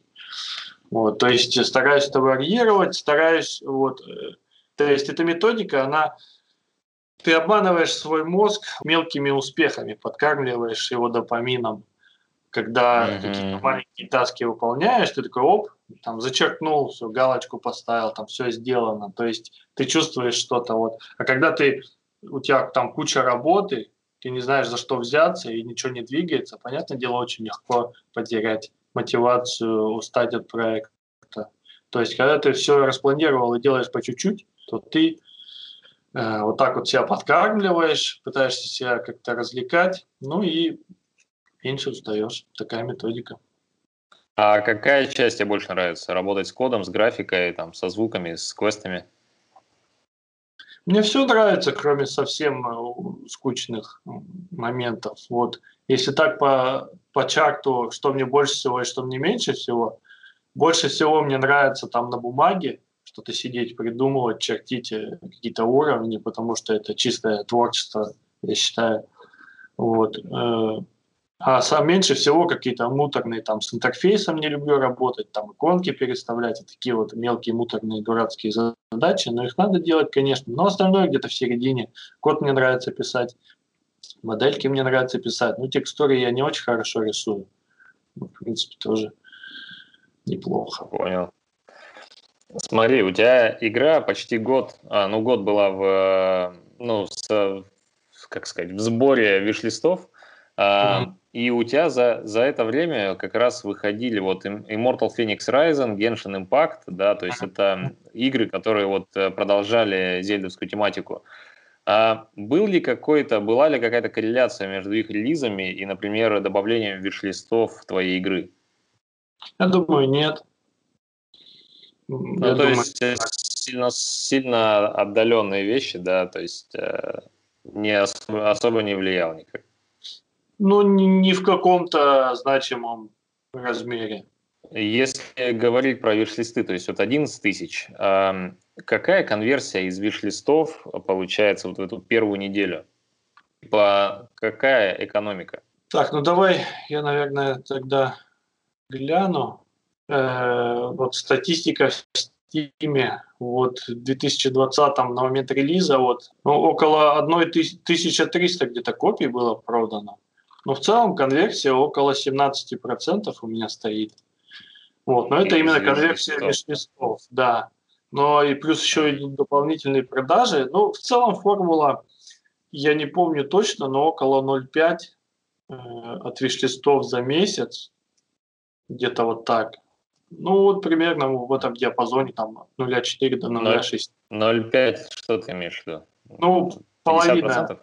Вот, то есть стараюсь это варьировать, стараюсь, вот, э, то есть эта методика, она, ты обманываешь свой мозг мелкими успехами, подкармливаешь его допамином, когда mm-hmm. какие-то маленькие таски выполняешь, ты такой, оп, там зачеркнул, все, галочку поставил, там все сделано. То есть ты чувствуешь что-то вот. А когда ты, у тебя там куча работы, ты не знаешь, за что взяться, и ничего не двигается, понятное дело, очень легко потерять мотивацию, устать от проекта. То есть, когда ты все распланировал и делаешь по чуть-чуть, то ты э, вот так вот себя подкармливаешь, пытаешься себя как-то развлекать, ну и меньше устаешь. Такая методика. А какая часть тебе больше нравится? Работать с кодом, с графикой, там, со звуками, с квестами? Мне все нравится, кроме совсем э, скучных моментов. Вот. Если так по, по чарту, что мне больше всего и что мне меньше всего, больше всего мне нравится там на бумаге что-то сидеть, придумывать, чертить э, какие-то уровни, потому что это чистое творчество, я считаю. Вот. Э, а сам меньше всего какие-то муторные там с интерфейсом не люблю работать, там иконки переставлять, и такие вот мелкие муторные дурацкие задачи, но их надо делать, конечно. Но остальное где-то в середине. Код мне нравится писать, модельки мне нравится писать, ну текстуры я не очень хорошо рисую. Ну, в принципе, тоже неплохо. Понял. Смотри, у тебя игра почти год, а, ну год была в, ну, с, как сказать, в сборе виш-листов, mm-hmm. И у тебя за, за это время как раз выходили вот Immortal Phoenix Rising, Genshin Impact, да, то есть это игры, которые вот э, продолжали зельдовскую тематику. А был ли какой-то, была ли какая-то корреляция между их релизами и, например, добавлением виш-листов твоей игры? Я думаю, нет. Ну, то думаю, есть э, сильно, сильно отдаленные вещи, да, то есть э, не особо, особо не влиял никак. Ну, ни, ни в каком-то значимом размере. Если говорить про виш-листы, то есть вот 11 тысяч, э, какая конверсия из виш-листов получается вот в эту первую неделю? По какая экономика? Так, ну давай я, наверное, тогда гляну. Э, вот статистика в Steam вот в 2020 на момент релиза вот ну, около 1300 где-то копий было продано. Но в целом конверсия около 17% у меня стоит. Вот, но это именно конверсия межлистов, да. Но и плюс еще идут дополнительные продажи. Ну, в целом формула, я не помню точно, но около 0,5 э, от виш-листов за месяц. Где-то вот так. Ну, вот примерно в этом диапазоне, там, от 0,4 до 0,6. 0,5, что ты имеешь в виду? Ну, половина.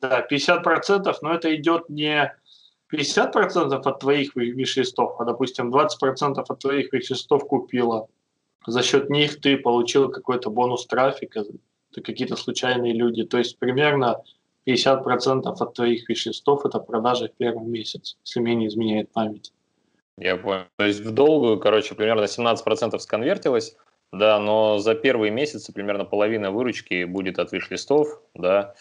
да, 50%, но это идет не 50% от твоих виш-листов, а, допустим, 20% от твоих виш-листов купила. За счет них ты получил какой-то бонус трафика, какие-то случайные люди. То есть примерно 50% от твоих виш-листов – это продажи в первый месяц, если мне не изменяет память. Я понял. То есть в долгую, короче, примерно 17% сконвертилось, да, но за первые месяцы примерно половина выручки будет от виш-листов, да,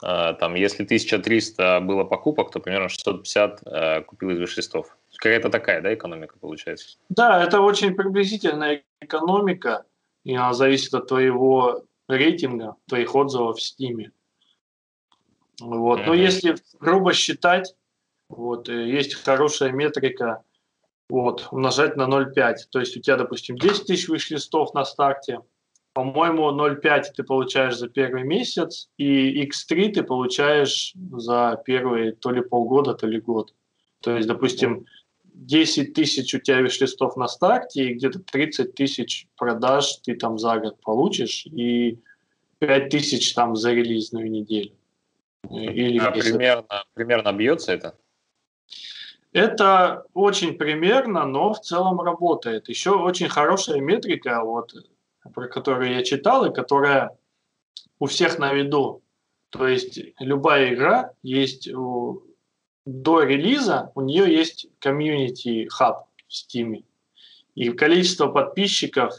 а, там, если 1300 было покупок, то примерно 650 э, купил из виш-листов. Какая-то такая, да, экономика получается? Да, это очень приблизительная экономика, и она зависит от твоего рейтинга, твоих отзывов в Steam. Вот. Mm-hmm. Но если грубо считать, вот, э, есть хорошая метрика, вот, умножать на 0,5. То есть у тебя, допустим, 10 тысяч виш-листов на старте, по-моему, 0,5 ты получаешь за первый месяц, и X3 ты получаешь за первые то ли полгода, то ли год. То есть, допустим, 10 тысяч у тебя виш-листов на старте, и где-то 30 тысяч продаж ты там за год получишь, и 5 тысяч там за релизную неделю. Или а примерно, примерно бьется это? Это очень примерно, но в целом работает. Еще очень хорошая метрика, вот, про которую я читал, и которая у всех на виду. То есть любая игра есть у, до релиза, у нее есть комьюнити хаб в Steam. И количество подписчиков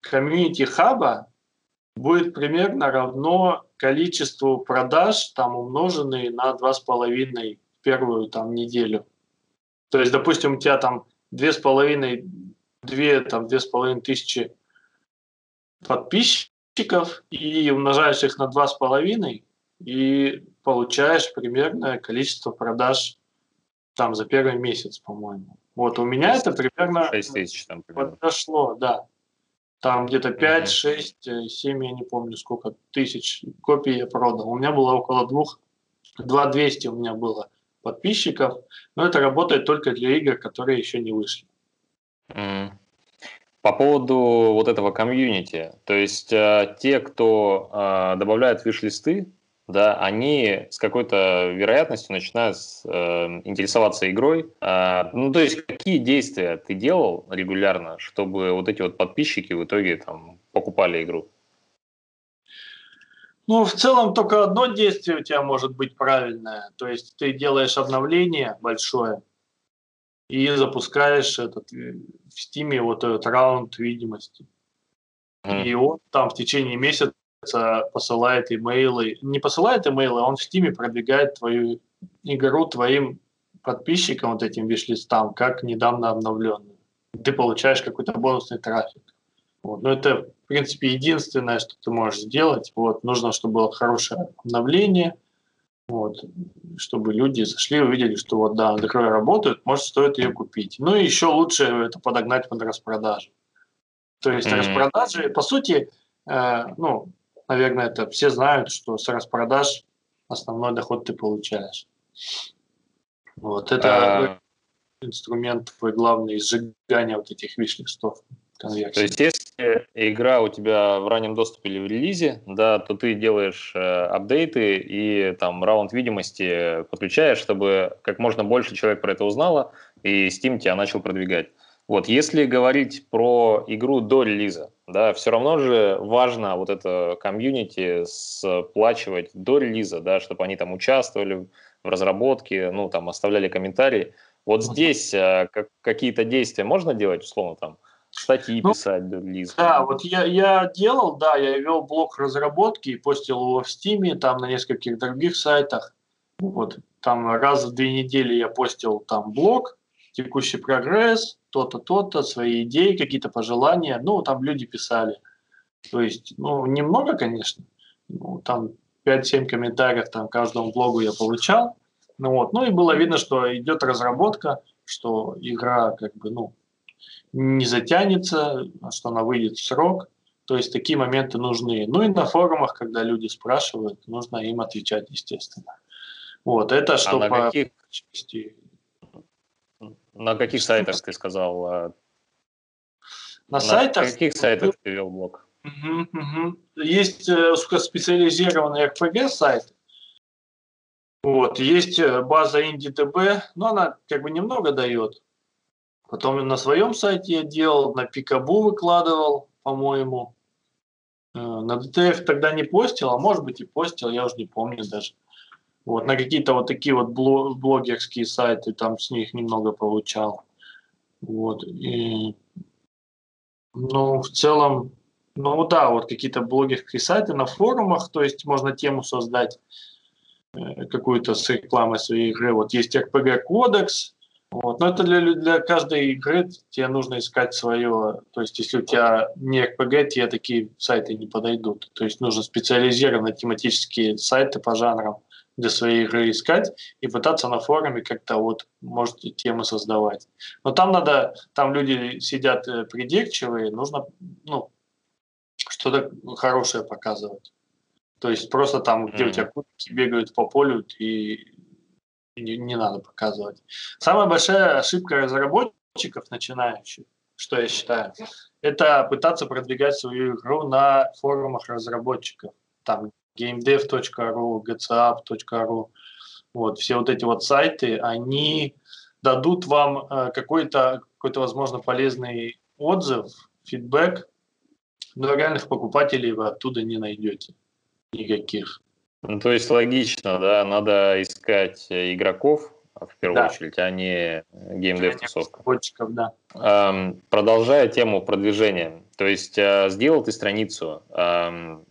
комьюнити хаба будет примерно равно количеству продаж, там умноженные на 2,5 первую там неделю. То есть, допустим, у тебя там две с половиной, две, там, две с половиной тысячи подписчиков и умножаешь их на два с половиной и получаешь примерное количество продаж там за первый месяц, по-моему. Вот у меня 6, это примерно 6 тысяч там примерно. подошло, да. Там где-то 5, mm-hmm. 6, 7, я не помню сколько тысяч копий я продал. У меня было около двух, 2200 у меня было подписчиков, но это работает только для игр, которые еще не вышли. Mm. По поводу вот этого комьюнити, то есть э, те, кто э, добавляет виш-листы, да, они с какой-то вероятностью начинают э, интересоваться игрой. Э, ну, то есть, какие действия ты делал регулярно, чтобы вот эти вот подписчики в итоге там покупали игру? Ну, в целом только одно действие у тебя может быть правильное. То есть ты делаешь обновление большое и запускаешь этот э, в Steam вот этот раунд видимости. Mm. И он там в течение месяца посылает имейлы. Не посылает имейлы, он в Steam продвигает твою игру твоим подписчикам, вот этим виш-листам, как недавно обновленную. Ты получаешь какой-то бонусный трафик. Вот. Но это, в принципе, единственное, что ты можешь сделать. Вот. Нужно, чтобы было хорошее обновление, вот. чтобы люди зашли, увидели, что вот да, Android работает, может, стоит ее купить. Ну и еще лучше это подогнать под распродажи. То есть mm-hmm. распродажи, по сути, э, ну, наверное, это все знают, что с распродаж основной доход ты получаешь. Вот это а... инструмент твой главный сжигания вот этих виш-листов конверсии. То есть, игра у тебя в раннем доступе или в релизе, да, то ты делаешь э, апдейты и там раунд видимости подключаешь, чтобы как можно больше человек про это узнало, и Steam тебя начал продвигать. Вот, если говорить про игру до релиза, да, все равно же важно вот это комьюнити сплачивать до релиза, да, чтобы они там участвовали в разработке, ну, там, оставляли комментарии. Вот здесь а, как, какие-то действия можно делать, условно, там, статьи ну, писать до релиза? Да, вот я, я делал, да, я вел блог разработки и постил его в Steam, там на нескольких других сайтах. Вот, там раз в две недели я постил там блог, текущий прогресс, то-то, то-то, свои идеи, какие-то пожелания. Ну, там люди писали. То есть, ну, немного, конечно. Ну, там 5-7 комментариев там каждому блогу я получал. Ну, вот. ну и было видно, что идет разработка, что игра как бы, ну, не затянется, что она выйдет в срок. То есть такие моменты нужны. Ну и на форумах, когда люди спрашивают, нужно им отвечать, естественно. Вот, это а что а по каких... На каких сайтах ты сказал? А, на, на сайтах? На каких сайтах ты вел блог? Угу, угу. Есть э, специализированные RPG сайты, Вот, есть э, база IndieDB, но она как бы немного дает. Потом на своем сайте я делал, на Пикабу выкладывал, по-моему. Э, на DTF тогда не постил, а может быть и постил, я уже не помню даже. Вот, на какие-то вот такие вот блогерские сайты, там с них немного получал. Вот, и, ну, в целом, ну да, вот какие-то блогерские сайты на форумах, то есть можно тему создать э, какую-то с рекламой своей игры. Вот есть RPG кодекс, вот. Но это для, для каждой игры тебе нужно искать свое. То есть, если у тебя не RPG, тебе такие сайты не подойдут. То есть, нужно специализированные тематические сайты по жанрам для своей игры искать и пытаться на форуме как-то вот, может, темы создавать. Но там надо, там люди сидят э, придирчивые, нужно, ну, что-то хорошее показывать. То есть просто там, где mm-hmm. у тебя кутки бегают по полю, и не, не надо показывать. Самая большая ошибка разработчиков начинающих, что я считаю, это пытаться продвигать свою игру на форумах разработчиков. Там gamedev.ru, gcap.ru, вот, все вот эти вот сайты, они дадут вам э, какой-то, какой-то, возможно, полезный отзыв, фидбэк, но реальных покупателей вы оттуда не найдете никаких. Ну, то есть логично, да, надо искать э, игроков, в первую да. очередь, а не геймдев тусовка. да. Эм, продолжая тему продвижения, то есть э, сделал ты страницу, эм,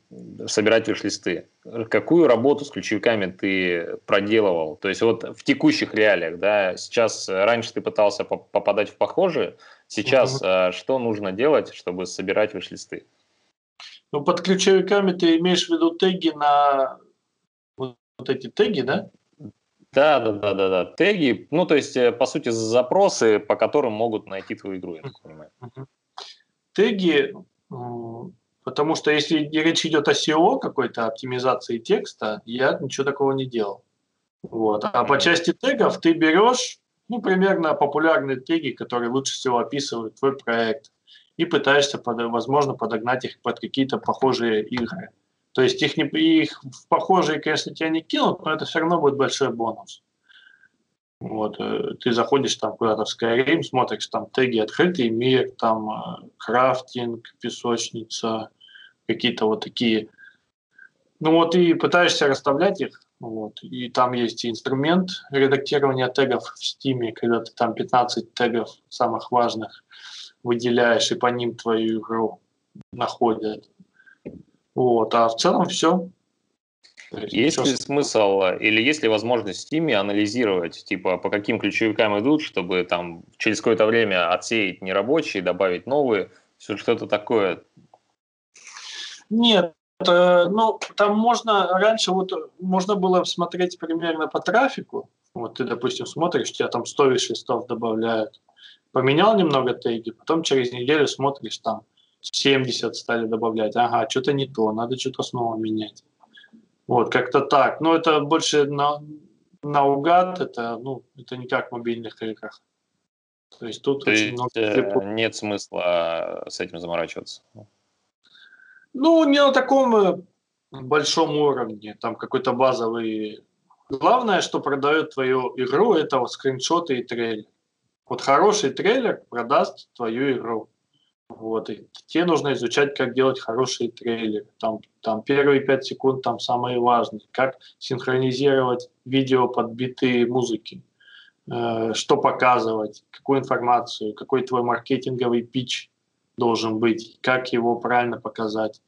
собирать виш-листы. Какую работу с ключевиками ты проделывал? То есть вот в текущих реалиях, да, сейчас э, раньше ты пытался попадать в похожие, сейчас угу. э, что нужно делать, чтобы собирать виш-листы? Ну, под ключевиками ты имеешь в виду теги на вот эти теги, да? Да, да, да, да, да. Теги, ну, то есть, э, по сути, запросы, по которым могут найти твою игру, я так понимаю. Теги, потому что если речь идет о SEO какой-то оптимизации текста, я ничего такого не делал. Вот. А по части тегов ты берешь, ну, примерно популярные теги, которые лучше всего описывают твой проект, и пытаешься, возможно, подогнать их под какие-то похожие игры. То есть их, не, их в похожие, конечно, тебя не кинут, но это все равно будет большой бонус. Вот, э, ты заходишь там куда-то в Skyrim, смотришь там теги «Открытый мир», там э, «Крафтинг», «Песочница», какие-то вот такие. Ну вот и пытаешься расставлять их, вот, и там есть инструмент редактирования тегов в Steam, когда ты там 15 тегов самых важных выделяешь, и по ним твою игру находят. Вот, а в целом все. Есть, ли смысл или есть ли возможность в Steam анализировать, типа, по каким ключевикам идут, чтобы там через какое-то время отсеять нерабочие, добавить новые, что-то такое? Нет, э, ну, там можно, раньше вот можно было смотреть примерно по трафику, вот ты, допустим, смотришь, тебя там 100 виш-листов добавляют, поменял немного теги, потом через неделю смотришь там 70 стали добавлять. Ага, что-то не то, надо что-то снова менять. Вот, как-то так. Но это больше на, наугад, это, ну, это не как в мобильных играх. То есть тут То очень много... Э, нет смысла с этим заморачиваться? Ну, не на таком э, большом уровне, там какой-то базовый... Главное, что продает твою игру, это вот скриншоты и трейлер. Вот хороший трейлер продаст твою игру. Вот, и тебе нужно изучать, как делать хорошие трейлеры. Там, там первые пять секунд там самые важные. Как синхронизировать видео под биты музыки. Э, что показывать, какую информацию, какой твой маркетинговый пич должен быть, как его правильно показать,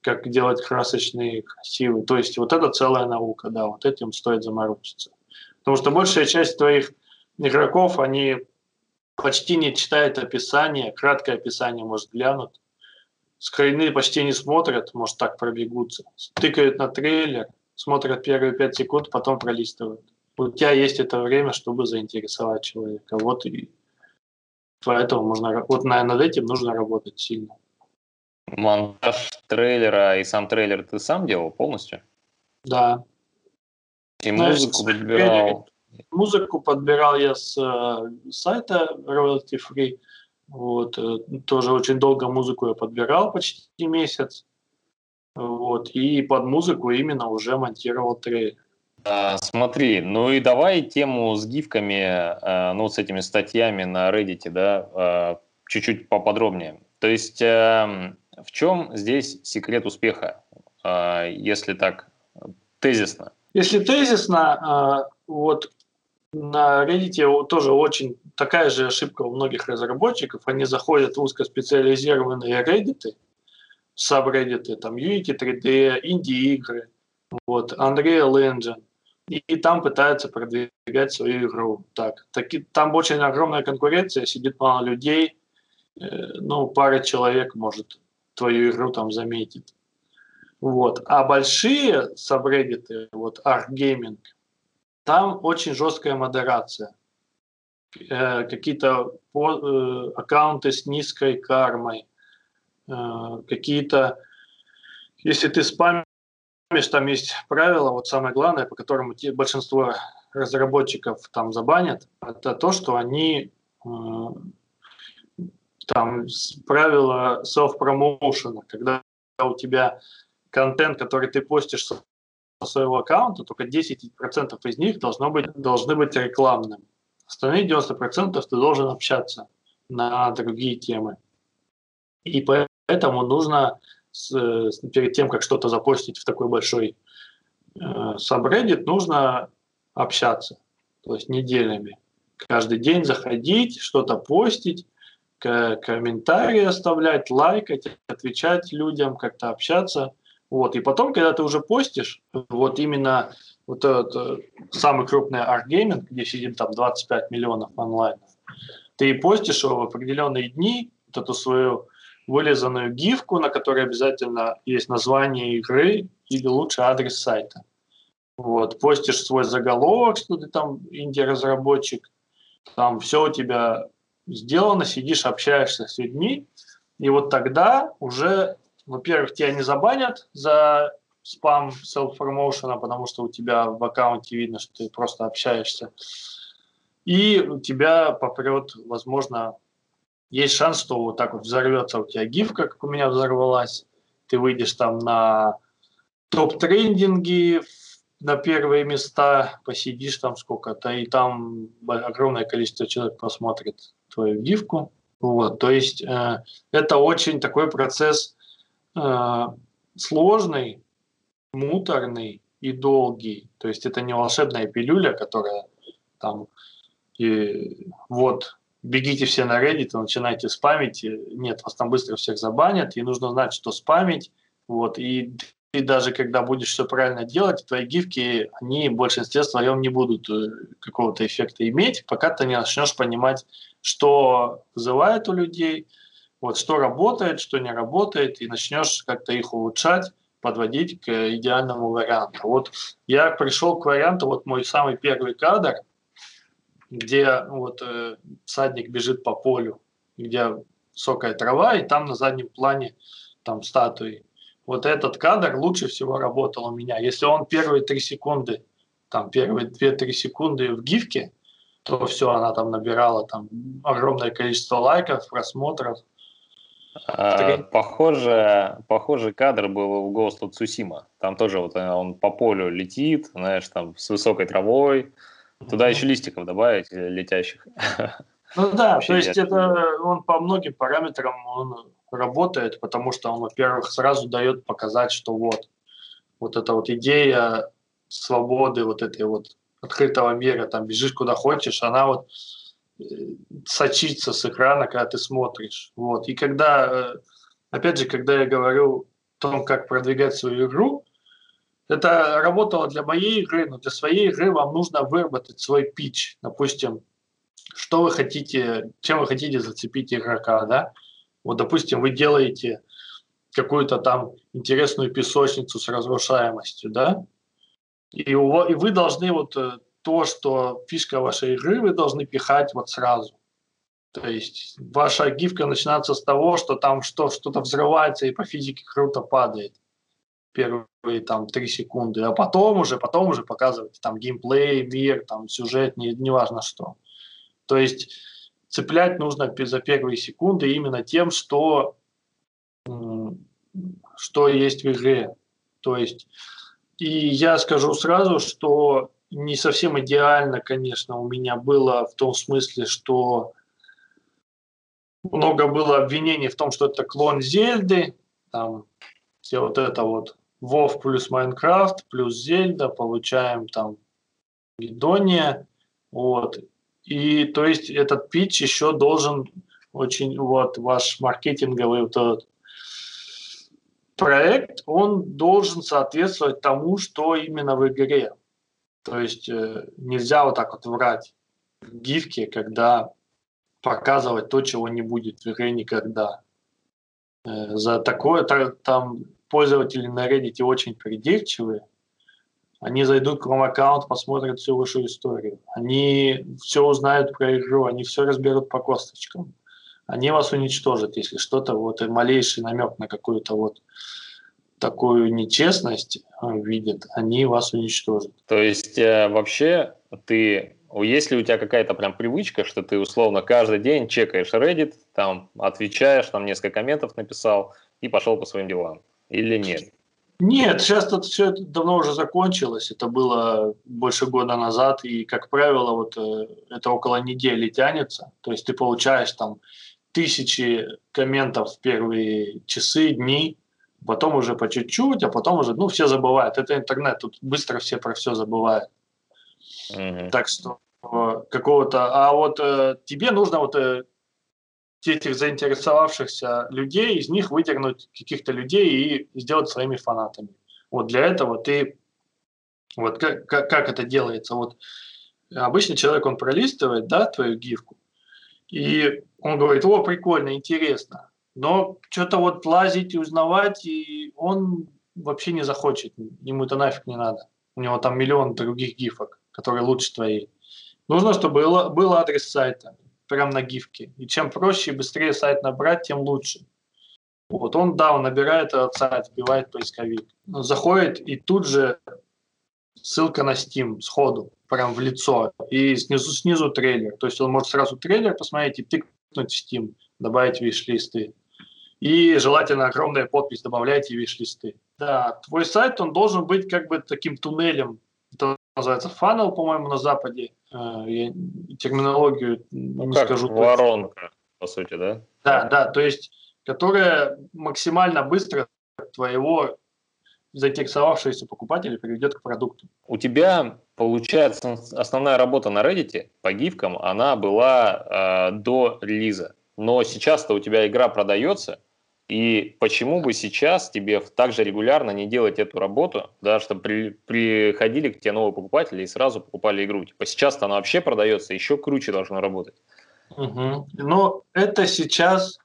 как делать красочные, красивые. То есть вот это целая наука, да, вот этим стоит заморочиться. Потому что большая часть твоих игроков, они почти не читают описание, краткое описание, может, глянут. Скрины почти не смотрят, может, так пробегутся. Тыкают на трейлер, смотрят первые пять секунд, потом пролистывают. У тебя есть это время, чтобы заинтересовать человека. Вот и поэтому можно, вот наверное, над этим нужно работать сильно. Монтаж трейлера и сам трейлер ты сам делал полностью? Да. И музыку подбирал? Музыку подбирал я с э, сайта Royalty Free. Вот, э, тоже очень долго музыку я подбирал, почти месяц. Вот, и под музыку именно уже монтировал трейлер. А, смотри, ну и давай тему с гифками, а, ну с этими статьями на Reddit, да, чуть-чуть поподробнее. То есть в чем здесь секрет успеха, если так тезисно? Если тезисно, вот на Reddit тоже очень такая же ошибка у многих разработчиков. Они заходят в узкоспециализированные Reddit, сабреддиты, там Unity 3D, инди-игры, вот, Unreal Engine, и, и там пытаются продвигать свою игру. Так, таки, там очень огромная конкуренция, сидит мало людей, э, ну, пара человек может твою игру там заметить. Вот. А большие сабреддиты, вот Art Gaming, там очень жесткая модерация. Э, какие-то э, аккаунты с низкой кармой, э, какие-то, если ты спамишь, там есть правила, вот самое главное, по которому большинство разработчиков там забанят, это то, что они там правила self-promotion, когда у тебя контент, который ты постишь своего аккаунта, только 10% из них должно быть, должны быть рекламным. Остальные 90% ты должен общаться на другие темы. И поэтому нужно с, перед тем, как что-то запостить в такой большой э, subreddit, нужно общаться, то есть неделями. Каждый день заходить, что-то постить, комментарии оставлять, лайкать, отвечать людям, как-то общаться – вот, и потом, когда ты уже постишь, вот именно вот этот э, самый крупный r/gaming, где сидит там 25 миллионов онлайн, ты постишь его в определенные дни, вот эту свою вылезанную гифку, на которой обязательно есть название игры или лучше адрес сайта. Вот, постишь свой заголовок, что ты там инди-разработчик, там все у тебя сделано, сидишь, общаешься с людьми, и вот тогда уже во-первых, тебя не забанят за спам self-promotion, потому что у тебя в аккаунте видно, что ты просто общаешься. И у тебя попрет, возможно, есть шанс, что вот так вот взорвется у тебя гифка, как у меня взорвалась. Ты выйдешь там на топ-трендинги, на первые места, посидишь там сколько-то, и там огромное количество человек посмотрит твою гифку. Вот, то есть э, это очень такой процесс Э, сложный, муторный и долгий. То есть это не волшебная пилюля, которая там и вот бегите все на Reddit и начинайте спамить. Нет, вас там быстро всех забанят, и нужно знать, что спамить. Вот, и ты даже когда будешь все правильно делать, твои гифки, они в большинстве своем не будут э, какого-то эффекта иметь, пока ты не начнешь понимать, что вызывает у людей – вот что работает, что не работает, и начнешь как-то их улучшать, подводить к идеальному варианту. Вот я пришел к варианту, вот мой самый первый кадр, где вот э, всадник бежит по полю, где высокая трава, и там на заднем плане там статуи. Вот этот кадр лучше всего работал у меня. Если он первые три секунды, там первые две-три секунды в гифке, то все, она там набирала там огромное количество лайков, просмотров, а, похоже, похожий кадр был в Ghost of Tsushima. Там тоже вот э, он по полю летит, знаешь, там с высокой травой. Туда еще листиков добавить э, летящих. Ну да, то есть это он по многим параметрам он работает, потому что он, во-первых, сразу дает показать, что вот, вот эта вот идея свободы, вот этой вот открытого мира, там бежишь куда хочешь, она вот сочится с экрана, когда ты смотришь. Вот. И когда, э, опять же, когда я говорю о том, как продвигать свою игру, это работало для моей игры, но для своей игры вам нужно выработать свой пич. Допустим, что вы хотите, чем вы хотите зацепить игрока, да? Вот, допустим, вы делаете какую-то там интересную песочницу с разрушаемостью, да? И, у, и вы должны вот э, то, что фишка вашей игры, вы должны пихать вот сразу. То есть ваша гифка начинается с того, что там что, что-то взрывается и по физике круто падает первые там три секунды, а потом уже, потом уже показывать там геймплей, мир, там сюжет, не, не важно что. То есть цеплять нужно за первые секунды именно тем, что, что есть в игре. То есть и я скажу сразу, что не совсем идеально, конечно, у меня было в том смысле, что много было обвинений в том, что это клон Зельды, там все вот это вот Вов плюс Майнкрафт плюс Зельда, получаем там Гедония, вот. И то есть этот питч еще должен очень, вот ваш маркетинговый вот этот проект, он должен соответствовать тому, что именно в игре. То есть э, нельзя вот так вот врать в гифке, когда показывать то, чего не будет в игре никогда. Э, за такое там пользователи на Reddit очень придирчивые. Они зайдут к вам аккаунт, посмотрят всю вашу историю. Они все узнают про игру, они все разберут по косточкам. Они вас уничтожат, если что-то, вот малейший намек на какую-то вот такую нечестность э, видят, они вас уничтожат. То есть э, вообще ты есть ли у тебя какая-то прям привычка, что ты условно каждый день чекаешь Reddit, там отвечаешь, там несколько комментов написал и пошел по своим делам? Или нет? Нет, сейчас это все это давно уже закончилось. Это было больше года назад, и, как правило, вот э, это около недели тянется. То есть ты получаешь там тысячи комментов в первые часы, дни, потом уже по чуть-чуть, а потом уже, ну, все забывают. Это интернет, тут быстро все про все забывают. Mm-hmm. Так что э, какого-то... А вот э, тебе нужно вот э, этих заинтересовавшихся людей, из них выдернуть каких-то людей и сделать своими фанатами. Вот для этого ты... Вот как, как, как это делается? Вот обычный человек, он пролистывает, да, твою гифку, и он говорит, о, прикольно, интересно. Но что-то вот лазить и узнавать, и он вообще не захочет. Ему это нафиг не надо. У него там миллион других гифок, которые лучше твоей. Нужно, чтобы был, был адрес сайта, прям на гифке. И чем проще и быстрее сайт набрать, тем лучше. Вот он, да, он набирает этот сайт, вбивает поисковик. Заходит, и тут же ссылка на Steam сходу, прям в лицо. И снизу, снизу трейлер. То есть он может сразу трейлер посмотреть и тыкнуть в Steam, добавить виш-листы. И желательно огромная подпись добавляйте виш-листы. Да, твой сайт, он должен быть как бы таким туннелем. Это называется фанел, по-моему, на Западе. Э, я терминологию ну, не как скажу. Воронка, по сути, да? Да, да, то есть, которая максимально быстро твоего заинтересовавшегося покупателя приведет к продукту. У тебя, получается, основная работа на Reddit по гифкам, она была э, до релиза. Но сейчас-то у тебя игра продается, и почему бы сейчас тебе так же регулярно не делать эту работу, да, чтобы при, приходили к тебе новые покупатели и сразу покупали игру? Типа сейчас-то она вообще продается, еще круче должно работать. Угу. Но это сейчас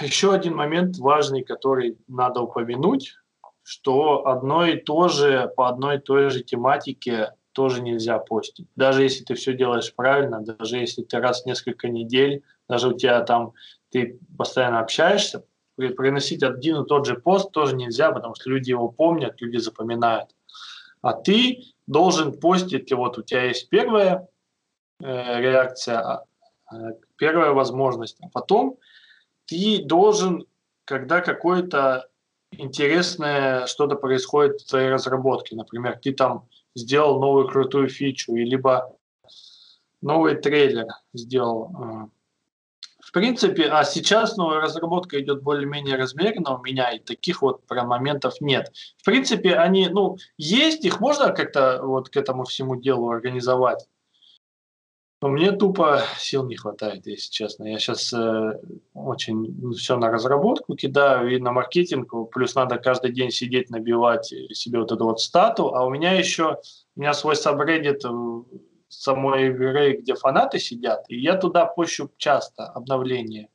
еще один момент важный, который надо упомянуть, что одно и то же по одной и той же тематике тоже нельзя постить. Даже если ты все делаешь правильно, даже если ты раз в несколько недель, даже у тебя там ты постоянно общаешься, приносить один и тот же пост тоже нельзя, потому что люди его помнят, люди запоминают. А ты должен постить, вот у тебя есть первая э, реакция, э, первая возможность, а потом ты должен, когда какое-то интересное что-то происходит в твоей разработке, например, ты там сделал новую крутую фичу, либо новый трейлер сделал, э, в принципе, а сейчас новая разработка идет более-менее размеренно у меня, и таких вот прям моментов нет. В принципе, они, ну, есть, их можно как-то вот к этому всему делу организовать. Но мне тупо сил не хватает, если честно. Я сейчас э, очень все на разработку кидаю и на маркетинг, плюс надо каждый день сидеть, набивать себе вот эту вот стату. А у меня еще, у меня свой сабреддит самой игры, где фанаты сидят, и я туда пощу часто обновления.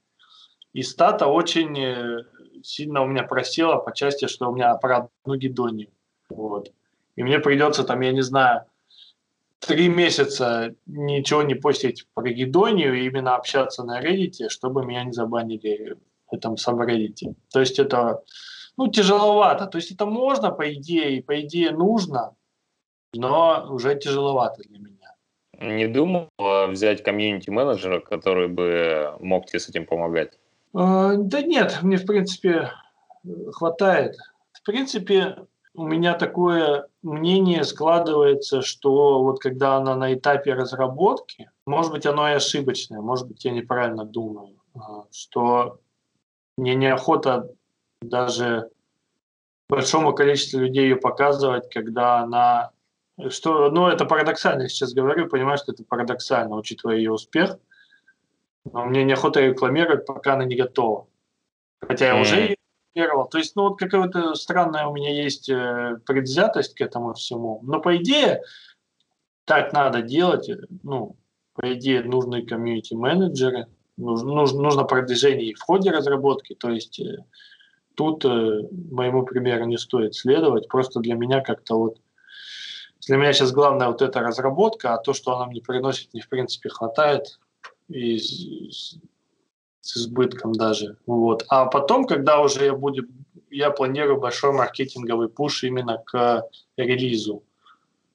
И стата очень э, сильно у меня просела по части, что у меня про одну гидонию. Вот. И мне придется там, я не знаю, три месяца ничего не постить про гидонию и именно общаться на Reddit, чтобы меня не забанили в этом сабреддите. То есть это ну, тяжеловато. То есть это можно, по идее, по идее нужно, но уже тяжеловато для меня. Не думал взять комьюнити-менеджера, который бы мог тебе с этим помогать? А, да нет, мне, в принципе, хватает. В принципе, у меня такое мнение складывается, что вот когда она на этапе разработки, может быть, оно и ошибочное, может быть, я неправильно думаю, а, что мне неохота даже большому количеству людей ее показывать, когда она... Что, ну, это парадоксально, я сейчас говорю, понимаю, что это парадоксально, учитывая ее успех, но мне неохота рекламировать, пока она не готова. Хотя я уже ее рекламировал. То есть, ну, вот какая-то странная у меня есть э, предвзятость к этому всему. Но, по идее, так надо делать. Ну, по идее, нужны комьюнити-менеджеры, нужно, нужно продвижение и в ходе разработки. То есть, э, тут э, моему примеру не стоит следовать. Просто для меня как-то вот для меня сейчас главное вот эта разработка, а то, что она мне приносит, мне в принципе хватает и с, с избытком даже. Вот. А потом, когда уже я буду, я планирую большой маркетинговый пуш именно к релизу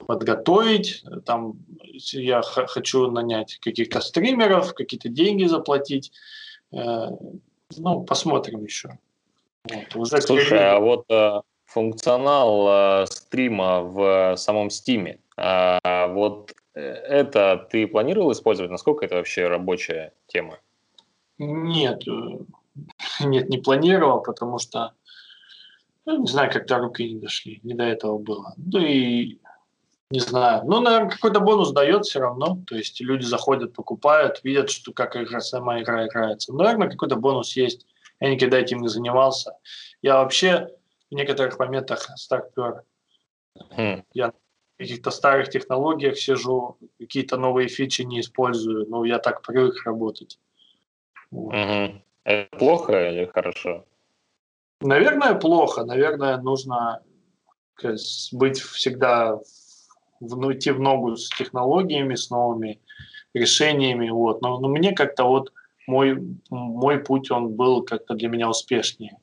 подготовить, там я хочу нанять каких-то стримеров, какие-то деньги заплатить, э, ну посмотрим еще. Вот, уже Слушай, а вот э, функционал э, стрима в самом Стиме, э, вот э, это ты планировал использовать? Насколько это вообще рабочая тема? Нет, э, нет, не планировал, потому что, ну, не знаю, как-то руки не дошли, не до этого было. Да и не знаю. Ну, наверное, какой-то бонус дает все равно. То есть люди заходят, покупают, видят, что как игра, сама игра играется. Наверное, какой-то бонус есть. Я никогда этим не занимался. Я вообще в некоторых моментах старпер. Mm. Я в каких-то старых технологиях сижу, какие-то новые фичи не использую. но я так привык работать. Вот. Mm-hmm. Это плохо или хорошо? Наверное, плохо. Наверное, нужно быть всегда в, идти в ногу с технологиями, с новыми решениями. Вот. Но, но мне как-то вот мой, мой путь, он был как-то для меня успешнее.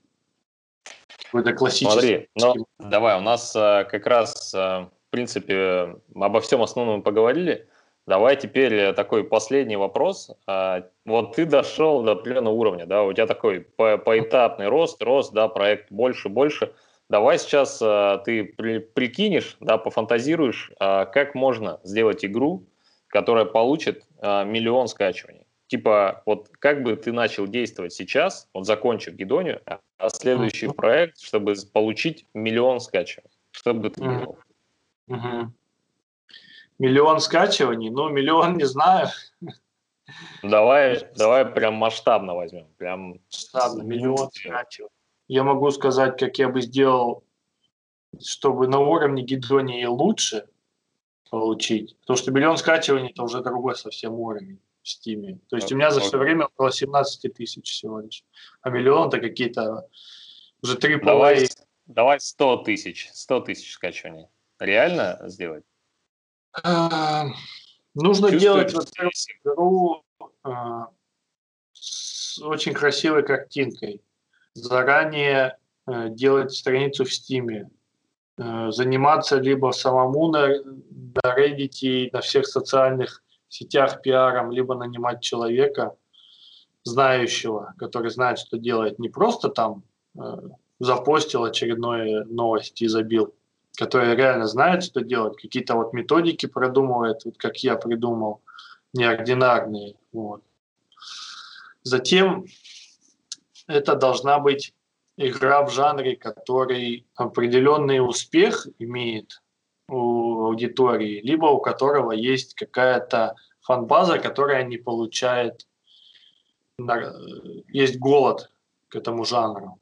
Какой-то классический. Смотри, ну, давай, у нас а, как раз, а, в принципе, обо всем основном поговорили. Давай теперь такой последний вопрос. Вот ты дошел до определенного уровня, да, у тебя такой по поэтапный рост, рост, да, проект больше, больше. Давай сейчас ты при, прикинешь, да, пофантазируешь, как можно сделать игру, которая получит миллион скачиваний типа, вот как бы ты начал действовать сейчас, вот закончив Гедонию, а следующий uh-huh. проект, чтобы получить миллион скачиваний? Что бы ты делал? Uh-huh. Миллион скачиваний? Ну, миллион не знаю. Давай, давай прям масштабно возьмем. Прям масштабно, миллион скачиваний. Я могу сказать, как я бы сделал, чтобы на уровне Гедонии лучше получить. Потому что миллион скачиваний – это уже другой совсем уровень в Стиме. То есть у меня за все время около 17 тысяч всего лишь. А миллион это какие-то уже три давай, давай 100 тысяч, 100 тысяч скачиваний. Реально сделать? А, нужно делать, во-первых, игру а, с очень красивой картинкой. Заранее а, делать страницу в Стиме. А, заниматься либо самому на, на Reddit, на всех социальных сетях пиаром, либо нанимать человека, знающего, который знает, что делает, не просто там э, запостил очередную новость и забил, который реально знает, что делать, какие-то вот методики продумывает, вот как я придумал, неординарные. Вот. Затем это должна быть игра в жанре, который определенный успех имеет у аудитории, либо у которого есть какая-то фан-база, которая не получает, есть голод к этому жанру.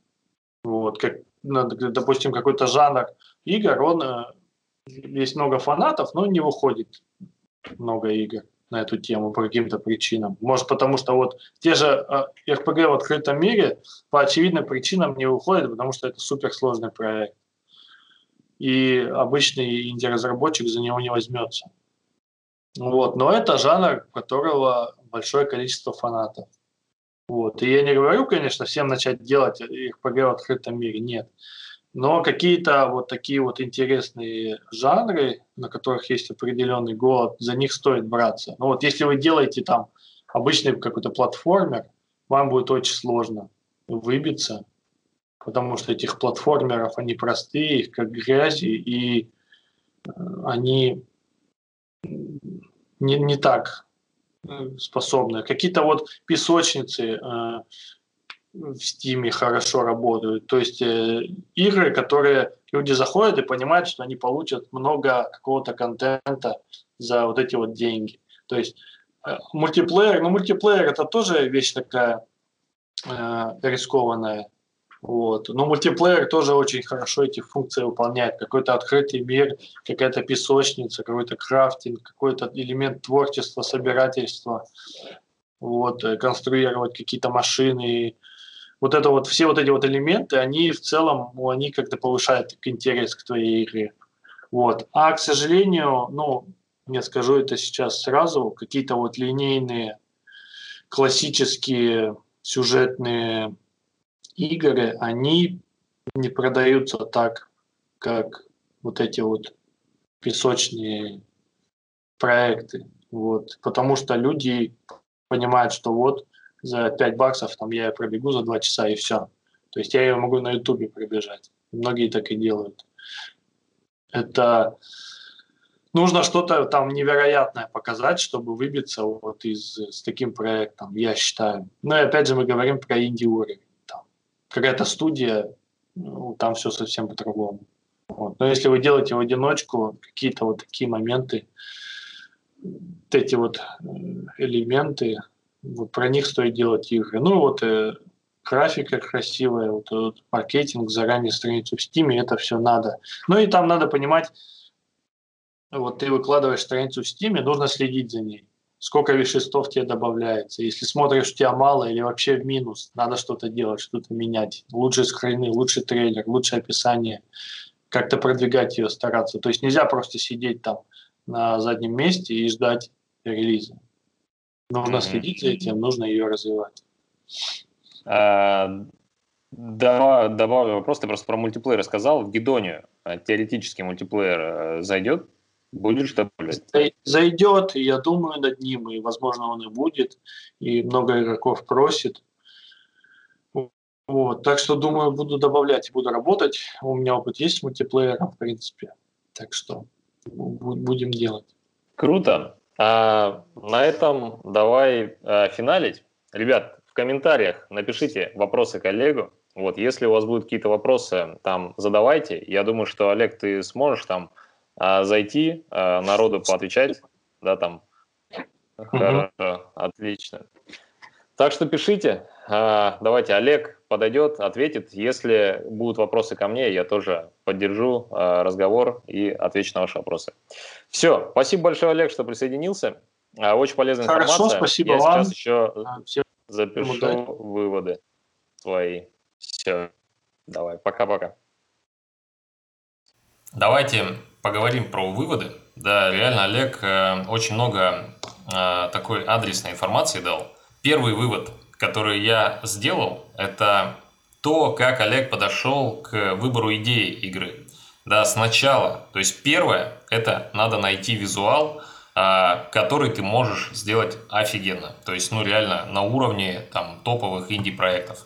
Вот, как, допустим, какой-то жанр игр, он, э, есть много фанатов, но не выходит много игр на эту тему по каким-то причинам. Может, потому что вот те же RPG э, в открытом мире по очевидным причинам не выходят, потому что это суперсложный проект и обычный инди-разработчик за него не возьмется. Вот. Но это жанр, у которого большое количество фанатов. Вот. И я не говорю, конечно, всем начать делать RPG в открытом мире, нет. Но какие-то вот такие вот интересные жанры, на которых есть определенный голод, за них стоит браться. Ну вот если вы делаете там обычный какой-то платформер, вам будет очень сложно выбиться потому что этих платформеров, они простые, их как грязи, и э, они не, не так э, способны. Какие-то вот песочницы э, в Steam хорошо работают. То есть э, игры, которые люди заходят и понимают, что они получат много какого-то контента за вот эти вот деньги. То есть э, мультиплеер, ну мультиплеер это тоже вещь такая э, рискованная. Вот. Но мультиплеер тоже очень хорошо эти функции выполняет. Какой-то открытый мир, какая-то песочница, какой-то крафтинг, какой-то элемент творчества, собирательства. Вот, э, конструировать какие-то машины. Вот это вот, все вот эти вот элементы, они в целом, ну, они как-то повышают интерес к твоей игре. Вот. А, к сожалению, ну, я скажу это сейчас сразу, какие-то вот линейные, классические сюжетные игры, они не продаются так, как вот эти вот песочные проекты. Вот. Потому что люди понимают, что вот за 5 баксов там я пробегу за 2 часа и все. То есть я ее могу на ютубе пробежать. Многие так и делают. Это нужно что-то там невероятное показать, чтобы выбиться вот из с таким проектом, я считаю. Ну и опять же мы говорим про инди-уровень какая-то студия, ну, там все совсем по-другому. Вот. Но если вы делаете в одиночку какие-то вот такие моменты, вот эти вот э, элементы, вот про них стоит делать игры. Ну вот э, графика красивая, вот, вот маркетинг, заранее страницу в Steam, это все надо. Ну и там надо понимать, вот ты выкладываешь страницу в Steam, нужно следить за ней сколько веществ тебе добавляется. Если смотришь, у тебя мало или вообще в минус, надо что-то делать, что-то менять. Лучше скрины, лучше трейлер, лучше описание, как-то продвигать ее, стараться. То есть нельзя просто сидеть там на заднем месте и ждать релиза. Нужно mm-hmm. следить за этим, нужно ее развивать. А, добавлю вопрос, ты просто про мультиплеер сказал. В Гидоне а, теоретически мультиплеер э, зайдет? Будешь добавлять? Зайдет, и я думаю над ним, и, возможно, он и будет, и много игроков просит. Вот, так что, думаю, буду добавлять и буду работать. У меня опыт есть мультиплеера, в принципе. Так что будем делать. Круто. А на этом давай а, финалить. Ребят, в комментариях напишите вопросы коллегу. Вот, если у вас будут какие-то вопросы, там задавайте. Я думаю, что Олег, ты сможешь там а, зайти, а, народу поотвечать, да, там. Хорошо, отлично. Так что пишите. А, давайте Олег подойдет, ответит. Если будут вопросы ко мне, я тоже поддержу а, разговор и отвечу на ваши вопросы. Все, спасибо большое, Олег, что присоединился. А, очень полезная Хорошо, информация. спасибо я вам. сейчас еще Всем запишу удачи. выводы свои. Все, давай, пока-пока. Давайте поговорим про выводы. Да, реально Олег э, очень много э, такой адресной информации дал. Первый вывод, который я сделал, это то, как Олег подошел к выбору идеи игры. Да, сначала, то есть первое, это надо найти визуал, э, который ты можешь сделать офигенно. То есть, ну реально на уровне там топовых инди-проектов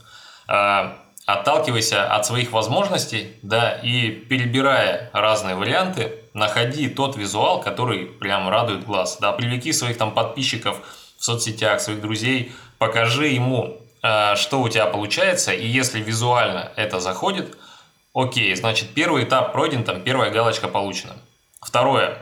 отталкивайся от своих возможностей, да, и перебирая разные варианты, находи тот визуал, который прям радует глаз, да, привлеки своих там подписчиков в соцсетях, своих друзей, покажи ему, э, что у тебя получается, и если визуально это заходит, окей, значит первый этап пройден, там первая галочка получена. Второе,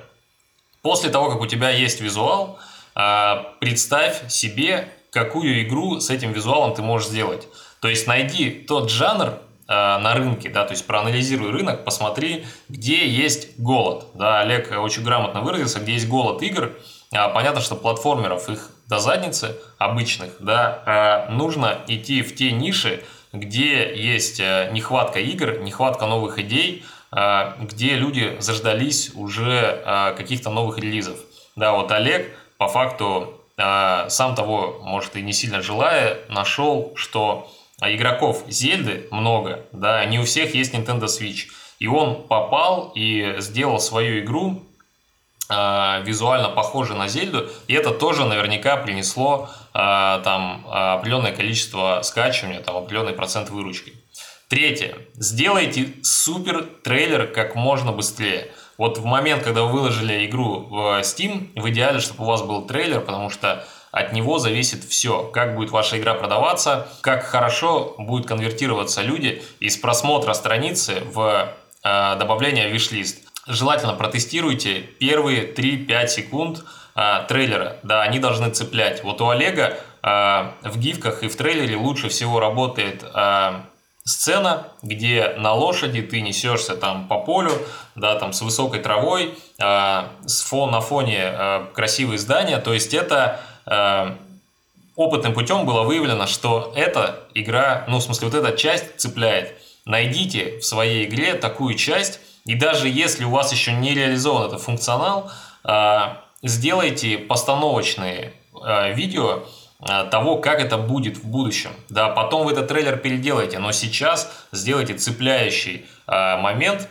после того, как у тебя есть визуал, э, представь себе, какую игру с этим визуалом ты можешь сделать. То есть найди тот жанр э, на рынке, да, то есть проанализируй рынок, посмотри, где есть голод. Да, Олег очень грамотно выразился, где есть голод игр. А, понятно, что платформеров их до задницы обычных, да, а нужно идти в те ниши, где есть э, нехватка игр, нехватка новых идей, э, где люди заждались уже каких-то новых релизов. Да, вот Олег по факту сам того, может, и не сильно желая, нашел, что а игроков Зельды много, да, не у всех есть Nintendo Switch. И он попал и сделал свою игру э, визуально похожей на Зельду, и это тоже наверняка принесло э, там определенное количество скачивания, там определенный процент выручки. Третье. Сделайте супер трейлер как можно быстрее. Вот в момент, когда вы выложили игру в Steam, в идеале, чтобы у вас был трейлер, потому что от него зависит все, как будет ваша игра продаваться, как хорошо будет конвертироваться люди из просмотра страницы в э, добавление в виш-лист. Желательно протестируйте первые 3-5 секунд э, трейлера. Да, они должны цеплять. Вот у Олега э, в гифках и в трейлере лучше всего работает э, сцена, где на лошади ты несешься там по полю, да, там с высокой травой, э, с фон, на фоне э, красивые здания, то есть это опытным путем было выявлено, что эта игра, ну, в смысле, вот эта часть цепляет. Найдите в своей игре такую часть, и даже если у вас еще не реализован этот функционал, э, сделайте постановочные э, видео, Э, того, как это будет в будущем. Да, потом вы этот трейлер переделаете, но сейчас сделайте цепляющий э, момент э,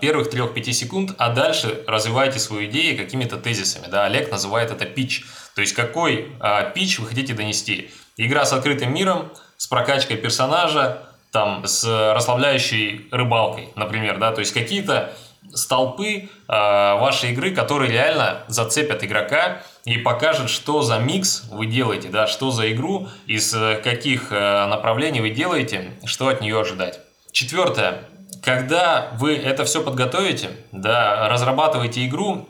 первых 3-5 секунд, а дальше развивайте свою идею какими-то тезисами. Да, Олег называет это пич. То есть какой э, пич вы хотите донести? Игра с открытым миром, с прокачкой персонажа, там, с расслабляющей рыбалкой, например, да, то есть какие-то столпы э, вашей игры, которые реально зацепят игрока и покажет, что за микс вы делаете, да, что за игру, из э, каких э, направлений вы делаете, что от нее ожидать. Четвертое. Когда вы это все подготовите, да, разрабатываете игру,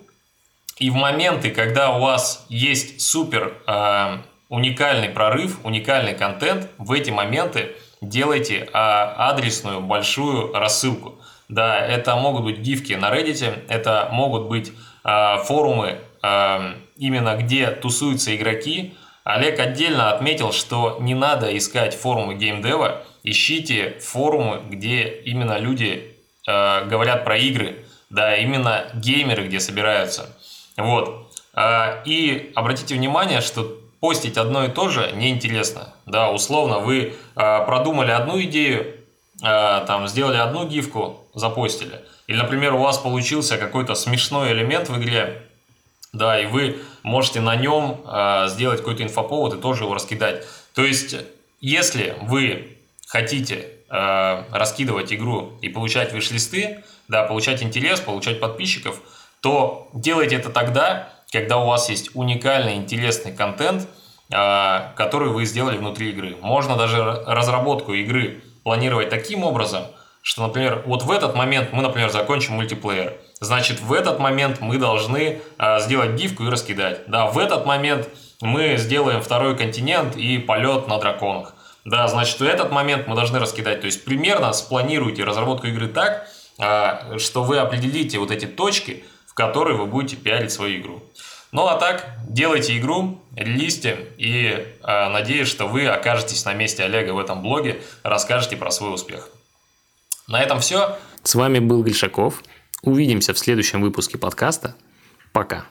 и в моменты, когда у вас есть супер э, уникальный прорыв, уникальный контент, в эти моменты делайте э, адресную большую рассылку. Да, это могут быть гифки на Reddit, это могут быть э, форумы э, именно где тусуются игроки. Олег отдельно отметил, что не надо искать форумы геймдева, ищите форумы, где именно люди э, говорят про игры, да, именно геймеры, где собираются. Вот. Э, и обратите внимание, что постить одно и то же неинтересно. Да, условно, вы э, продумали одну идею, э, там, сделали одну гифку, запостили. Или, например, у вас получился какой-то смешной элемент в игре, да, и вы можете на нем э, сделать какой-то инфоповод и тоже его раскидать. То есть, если вы хотите э, раскидывать игру и получать виш-листы, да, получать интерес, получать подписчиков, то делайте это тогда, когда у вас есть уникальный, интересный контент, э, который вы сделали внутри игры. Можно даже разработку игры планировать таким образом, что, например, вот в этот момент мы, например, закончим мультиплеер. Значит, в этот момент мы должны э, сделать гифку и раскидать. Да, в этот момент мы сделаем второй континент и полет на драконах. Да, значит, в этот момент мы должны раскидать. То есть, примерно спланируйте разработку игры так, э, что вы определите вот эти точки, в которые вы будете пиарить свою игру. Ну а так, делайте игру, релизьте и э, надеюсь, что вы окажетесь на месте Олега в этом блоге, расскажете про свой успех. На этом все. С вами был Гришаков. Увидимся в следующем выпуске подкаста. Пока.